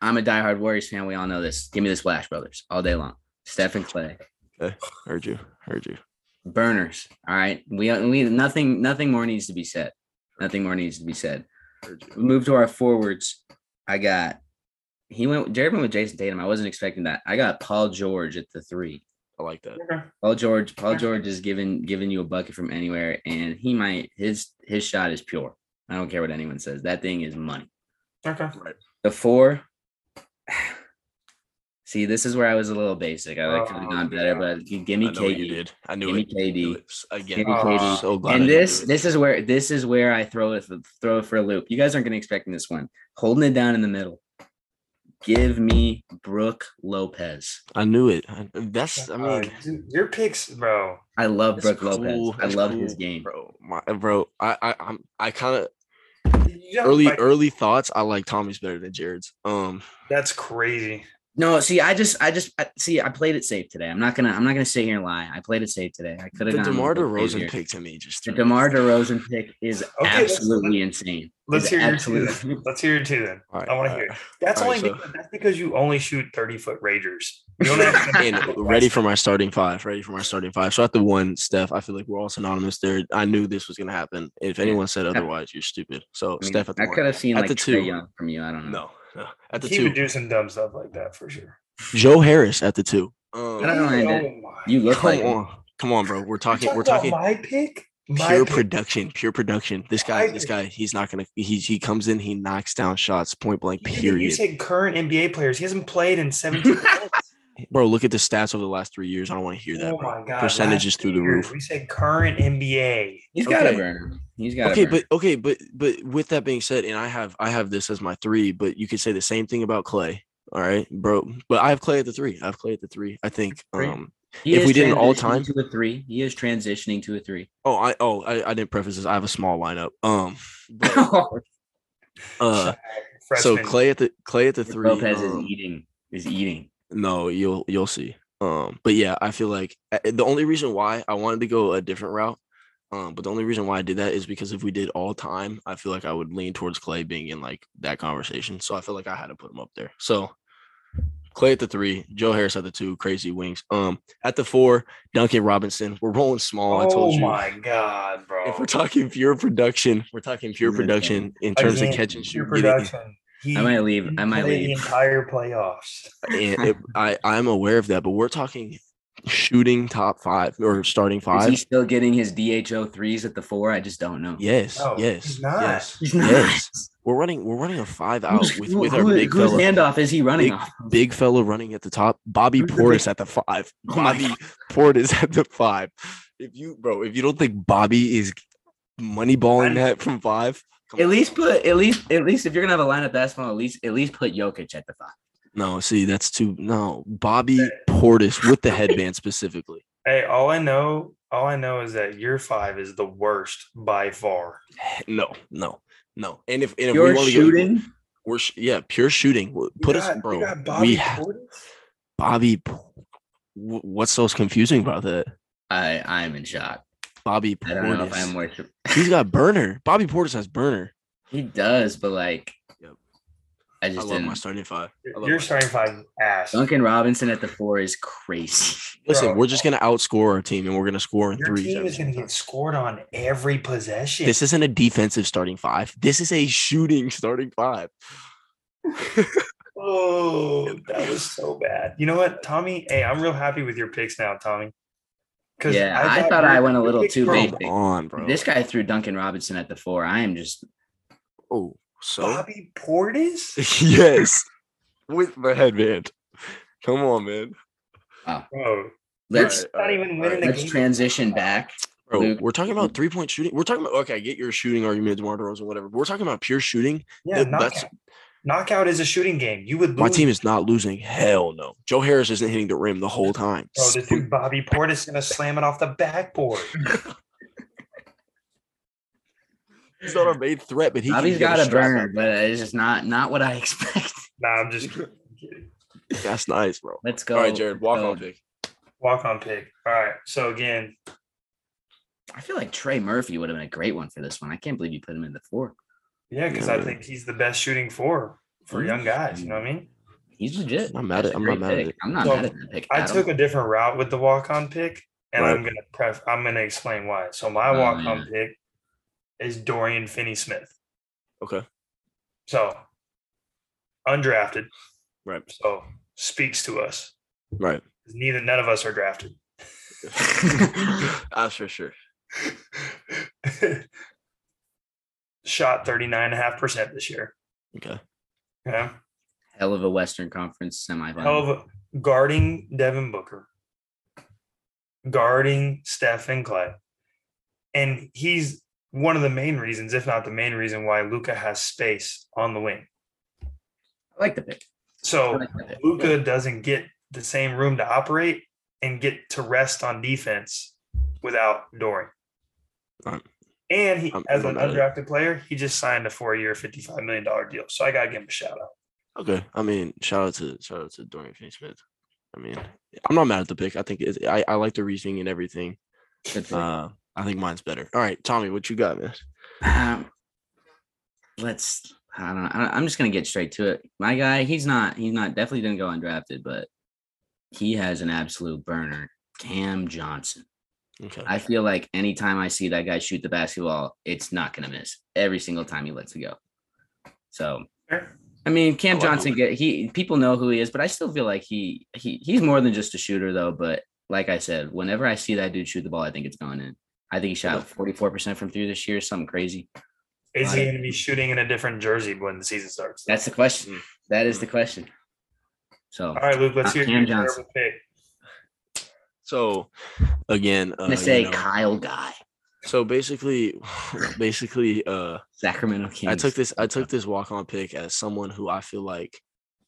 I'm a diehard Warriors fan. We all know this. Give me the Splash Brothers all day long. Steph and Klay. heard you. Heard you. Burners. All right. We we nothing nothing more needs to be said. Nothing more needs to be said. Heard you. We move to our forwards. I got he went Jared went with Jayson Tatum. I wasn't expecting that. I got Paul George at the three. I like that. Okay. Paul George, Paul Okay. George is giving giving you a bucket from anywhere, and he might his his shot is pure. I don't care what anyone says. That thing is money. Okay. Right. The four. See, this is where I was a little basic. I could have Oh, gone better, but give me I know you KD. did. I knew Give me it. I KD. it. Again, Give me Oh, KD. so glad. And this this is where this is where I throw it throw it for a loop. You guys aren't gonna expect this one. Holding it down in the middle. Give me Brook Lopez. I knew it. I- That's. I Uh, mean, dude, your picks, bro. I love that's Brook Lopez. cool, I that's love his game. bro. My bro, I I I'm I kind of You early like- early thoughts. I like Tommy's better than Jared's. Um, That's crazy. No, see, I just, I just, I, see, I played it safe today. I'm not gonna, I'm not gonna sit here and lie. I played it safe today. I could the have gone. Demar Derozan crazier. pick to me just The. Demar Derozan pick is Okay, let's- absolutely insane. Let's Is hear your two. Then. Let's hear your two then. All right, I want to all hear. it. That's All only right, so- because, that's because you only shoot thirty foot ragers. You don't actually- and ready for my starting five. Ready for my starting five. So at the one, Steph, I feel like we're all synonymous there. I knew this was gonna happen. If anyone said otherwise, you're stupid. So I, mean, Steph at the I one. could have seen At like the two. Young from you. I don't know. No, no. At the He would two, do some dumb stuff like that for sure. Joe Harris at the two. Um, I don't mind it. Oh my- You look come like him. on, come on, bro. We're talking. We're talking my pick. My pure pick. production. Pure production. This guy. My This pick. guy. He's not gonna. He he comes in. He knocks down shots. Point blank. You, Period. you said current NBA players. He hasn't played in 17 months. Bro, look at the stats over the last three years. I don't want to hear that. Oh my god. Percentages last through the year, roof. We said current NBA. He's got a Okay. burner. He's got okay a but okay but but with that being said and i have i have this as my three but you could say the same thing about clay all right bro but i have clay at the three i have clay at the three i think Three. um He if we did an all-time- to a three, he is transitioning to a three. oh i oh i, I didn't preface this i have a small lineup um but, uh so clay at the clay at the three Lopez is um, eating. Is eating. No you'll you'll see. Um but yeah i feel like uh, the only reason why i wanted to go a different route um but the only reason why i did that is because if we did all time i feel like i would lean towards clay being in like that conversation. So i feel like i had to put him up there. So clay at the three joe harris at the two crazy wings. Um at the four duncan robinson. We're rolling small i told oh you. Oh my god, bro. if we're talking pure production we're talking pure production in terms Again, of catch and pure shoot production. He, I might leave. I might played the leave. entire playoffs. and it, I I'm aware of that, but we're talking shooting top five or starting Is five. he still getting his DHO threes at the four? I just don't know. yes, No, yes, he's not. yes. He's not. Yes. We're running. We're running a five out Who's- with, who- with our big whose fella, handoff is he running big, off? big fella running at the top. Bobby Who's Portis at the five. Oh my Bobby Portis at the five. If you, bro, if you don't think Bobby is money balling that from five, come At on. least put at least at least if you're gonna have a lineup that's small, at least at least put Jokic at the five. no, see, that's too no. Bobby Portis with the headband specifically. Hey, all I know, all I know is that your five is the worst by far. No, no, no. And if and if we You're want to shooting. We're sh- yeah, pure shooting. W- You Put got- us, you bro. got Bobby we have Portis? Bobby. What's so confusing about that? I I'm in shock. Bobby I don't know if I'm Portis. worship. He's got burner. Bobby Portis has burner. He does, but like, Yep. I I just love my didn't. starting five. I love Your starting five ass. Duncan Robinson at the four is crazy. Listen, Bro. we're just gonna outscore our team, and we're gonna score in Your threes. team is going to get scored on every possession. This isn't a defensive starting five. This is a shooting starting five. oh, that was so bad. You know what, Tommy? Hey, I'm real happy with your picks now, Tommy. Yeah, I thought your- I went a little too were Come on, bro. This guy threw Duncan Robinson at the four. I am just Oh, so Bobby Portis. yes, with the headband. Come on, man. Bro, let's All right, not even winning the let's game. transition back. Bro, Luke. we're talking about three point shooting. We're talking about okay, I get your shooting argument, DeMar DeRozan, whatever. But we're talking about pure shooting. yeah, That- that's knockout. Knockout is a shooting game. You would lose. My team is not losing. Hell no. Joe Harris isn't hitting the rim the whole time. Bro, this dude Bobby Portis is gonna slam it off the backboard. He's not our main threat, but he can Bobby's get got a strap burner, up. but it's just not not what I expect. nah, I'm just kidding. That's nice, bro. Let's go. All right, Jared, walk go. on pick. Walk on pick. All right. So again, I feel like Trey Murphy would have been a great one for this one. I can't believe you put him in the four. Yeah, because I think he's the best shooting four for young guys. You know what I mean? He's legit. I'm mad That's at- a I'm not mad at it. I'm not So, mad at that pick. I took all. a different route with the walk on pick, and Right. I'm gonna pref I'm gonna explain why. So my Oh, walk on yeah. pick is Dorian Finney Smith. Okay. So undrafted. Right. So speaks to us. Right. Neither none of us are drafted. That's for sure. Shot 39.5% this year. Okay. Yeah. hell of a Western Conference semifinal. Hell of a, guarding Devin Booker, guarding Stephen Klay. And he's one of the main reasons, if not the main reason, why Luka has space on the wing. I like the pick. So like the pick. Luka doesn't get the same room to operate and get to rest on defense without Dorian. Right. And he, I'm- as I'm an not mad at undrafted player, he just signed a four-year, fifty-five million dollar deal. So I gotta give him a shout out. Okay. I mean, shout out to shout out to Dorian Finney Smith. I mean, I'm not mad at the pick. I think it's, I I like the reasoning and everything. Uh, I think mine's better. All right, Tommy, what you got, man? Um, let's. I don't know. I- I'm just gonna get straight to it. My guy, he's not. He's not. Definitely didn't go undrafted, but he has an absolute burner. Cam Johnson. Okay. I feel like anytime I see that guy shoot the basketball, it's not gonna miss every single time he lets it go. So I mean, Cam I Johnson get he people know who he is, but I still feel like he he he's more than just a shooter though. But like I said, whenever I see that dude shoot the ball, I think it's going in. I think he shot 44% from three this year, something crazy. Is he going to be shooting in a different jersey when the season starts? That's the question. That is the question. So All right, Luke. Let's Uh, hear Cam your Johnson. terrible pick. So, again, uh, I'm gonna say you know, Kyle Guy, so basically, basically, uh, Sacramento Kings. I took this. I took this walk on pick as someone who I feel like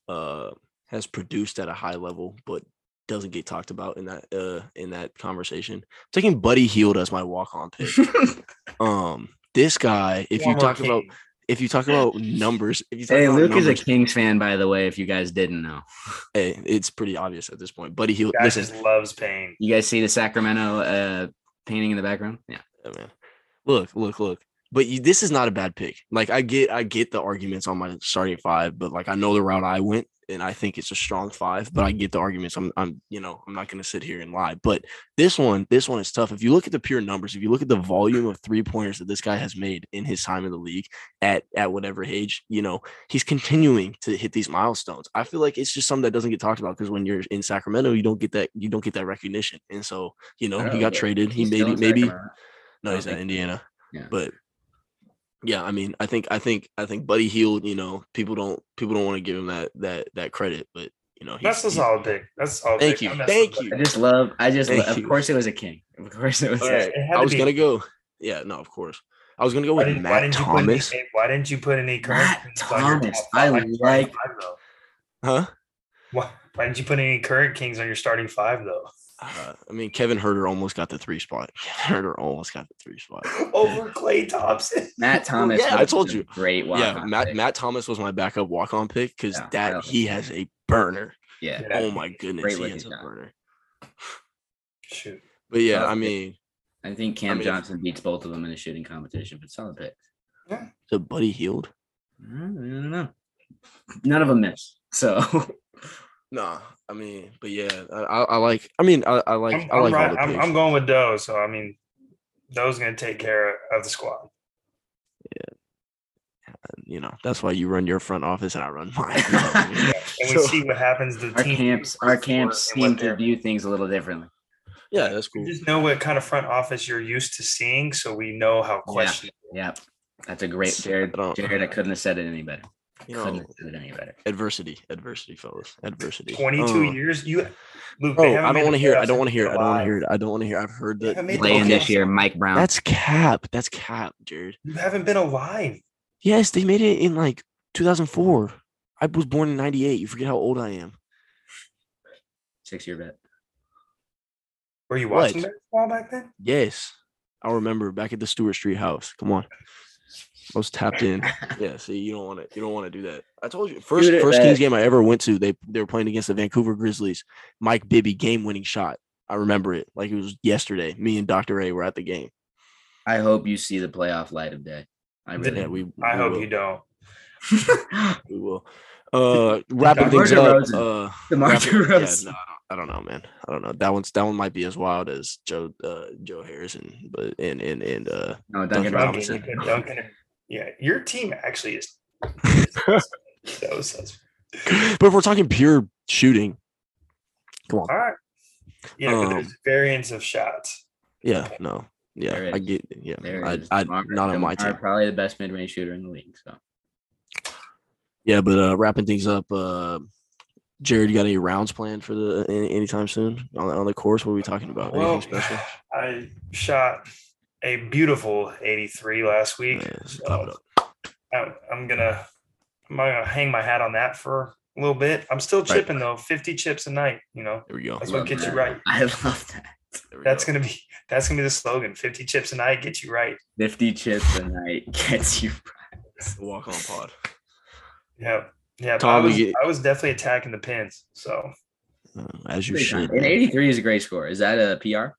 uh has produced at a high level, but doesn't get talked about in that uh in that conversation. taking Buddy Hield as my walk on pick. um, this guy, if you Former talk about King. If you talk about numbers, if you talk Hey, about Luke is a Kings fan, by the way. If you guys didn't know, hey, it's pretty obvious at this point. Buddy he Guy Listen, just loves pain. you guys see the Sacramento uh, painting in the background. Yeah, Yeah, man. Look, look, look. But you, this is not a bad pick. Like I get, I get the arguments on my starting five, but like I know the route I went, and I think it's a strong five. But I get the arguments. I'm, I'm, you know, I'm not going to sit here and lie. But this one, this one is tough. If you look at the pure numbers, if you look at the volume of three pointers that this guy has made in his time in the league at at whatever age, you know, he's continuing to hit these milestones. I feel like it's just something that doesn't get talked about because when you're in Sacramento, you don't get that, you don't get that recognition. And so, you know, he got traded. He maybe, maybe. No, he's at Indiana. Yeah. But yeah, I mean, I think I think I think Buddy Hield, you know, people don't people don't want to give him that that that credit, but you know, That's a he's- solid pick. That's all. Thank pick. you. Thank you. I just love. I just. Thank lo- of course, it was a king. Of course, it was. All Yeah, right, it I was be- gonna go. Yeah, no, of course. I was gonna go Why with didn't, why Matt you put any? Thomas. Why didn't you put any current Matt Kings Thomas. I five- starting like- five. Huh? Why, why didn't you put any current Kings on your starting five though? Uh, I mean, Kevin Huerter almost got the three spot. Kevin Huerter almost got the three spot. Over Klay Thompson. Matt Thomas. yeah, I told you. Great walk. yeah, Matt Matt Thomas was my backup walk on pick because Yeah, that yeah. he has a burner. Yeah. Yeah. Oh my goodness, Great he has a guy. burner. Shoot. But yeah, I mean, I think Cam mean- Johnson beats both of them in a shooting competition, but solid pick. the Buddy Hield. I don't know. None of them miss. So Nah, I mean, but yeah, I, I, I like. I mean, I, I like. I'm, I like all right, the I'm. I'm going with Doe. So I mean, Doe's going to take care of the squad. Yeah, you know, that's why you run your front office and I run mine. Yeah. And we So- see what happens. The our team camps, our camps seem to view things a little differently. yeah, that's cool. We just know what kind of front office you're used to seeing, so we know how questionable. Yeah, That's a great Jared. Jared, I couldn't have said it any better. You couldn't have any better. adversity, adversity, fellas, adversity. 22 Uh, years. You, Luke. Oh, I don't want to hear. it. I don't want to hear. it. I don't want to hear it. I don't want to hear. it. I've heard that. the Playing okay, this year, Mike Brown. That's cap. That's cap, Jared. You haven't been alive. Yes, they made it in like 2004. I was born in '98. You forget how old I am. Six year bet. Were you What? watching baseball back then? Yes, I remember back at the Stewart Street house. Come on, I was tapped in. Yeah, see, you don't want to. You don't want to do that. I told you first Dude, first that- Kings game I ever went to. They they were playing against the Vancouver Grizzlies. Mike Bibby game winning shot. I remember it like it was yesterday. Me and Dr. A were at the game. I hope you see the playoff light of day. I really Yeah, we. I hope will. you don't. We will. Uh, wrapping DeMar things up. DeRozan. Uh, DeMar wrapping- DeRozan. Yeah, no, I don't know, man. I don't know. That one's that one might be as wild as Joe uh, Joe Harrison, but and and and uh, No, Duncan Duncan Duncan, Robinson. Robinson. you could Duncan. Yeah, your team actually is. so, so- but if we're talking pure shooting, come on. all right. Yeah, but Um, there's variants of shots. Yeah, no, yeah, There I get. Yeah, There I, is I DeMar- not on my team. Probably the best mid range shooter in the league. So Yeah, but uh, wrapping things up. Uh, Jared, you got any rounds planned for the any, anytime soon on, on the course? What are we talking about? Well, Anything special? I shot a beautiful 83 last week. Yeah, so clap it up. I'm, I'm gonna I'm gonna hang my hat on that for a little bit. I'm still Right. chipping though, 50 chips a night. You know, There we go. That's what Love gets you right. I love that. That's go. gonna be that's gonna be the slogan. 50 chips a night gets you right. Fifty chips a night gets you. Right. Walk on pod. Yeah, yeah. Tom, I was get- I was definitely attacking the pins. So Uh, as you Great should. time. And 83 is a great score. Is that a PR?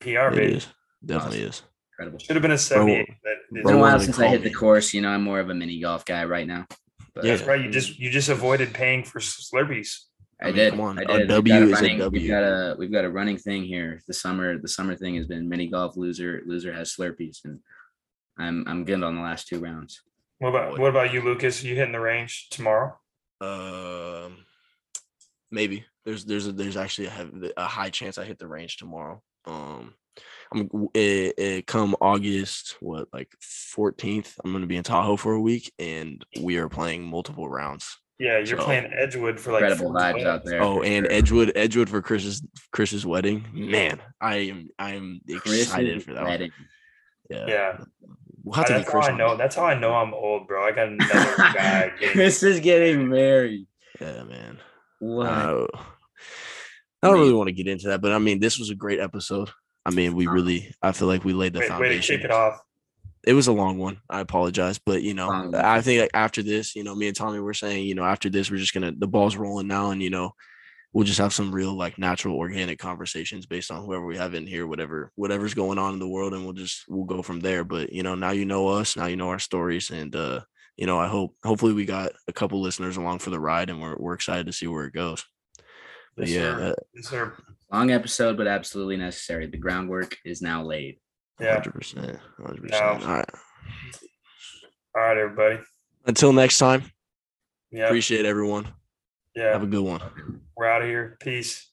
PR It baby is. Definitely is. Incredible. should have been a 78. but It's it's- been a while since I call hit the course. You know, I'm more of a mini golf guy right now. But Yeah. that's right. You just you just avoided paying for Slurpees. I, I mean, did. come on, I a did. We've W got is a running, W. We've got a we've got a running thing here. The summer the summer thing has been mini golf loser loser has Slurpees and I'm I'm good on the last two rounds. What about what about you, Lucas? You hitting the range tomorrow? Um, maybe there's there's a, there's actually a, a high chance I hit the range tomorrow. Um, I'm it, it come August what like 14th. I'm gonna be in Tahoe for a week, and we are playing multiple rounds. Yeah, you're So- playing Edgewood for like Incredible four vibes twelve. out there. Oh, and sure. Edgewood Edgewood for Chris's Chris's wedding. Man, I am I am excited Chris's for that. One. wedding. Yeah, Yeah, we'll have to get that's how Chris. I know. That's how I know I'm old, bro. I got another guy. Getting, Chris is getting married. Yeah, man. What? Uh, I don't really want to get into that, but I mean, this was a great episode. I mean, we really, I feel like we laid the way, way to foundation. kick it off. It was a long one. I apologize, but you know, one. I think like after this, you know, me and Tommy were saying, you know, after this, we're just gonna the ball's rolling now, and you know, we'll just have some real like natural, organic conversations based on whoever we have in here, whatever, whatever's going on in the world, and we'll just we'll go from there. But you know, now you know us, now you know our stories, and uh, you know, I hope hopefully we got a couple listeners along for the ride, and we're we're excited to see where it goes. But Yes, yeah, sir. uh, Yes, sir. Long episode, but absolutely necessary. The groundwork is now laid. Yeah. Hundred percent, hundred No. percent. All right. All right, everybody. Until next time. Yeah. Appreciate everyone. Yeah. Have a good one. We're out of here. Peace.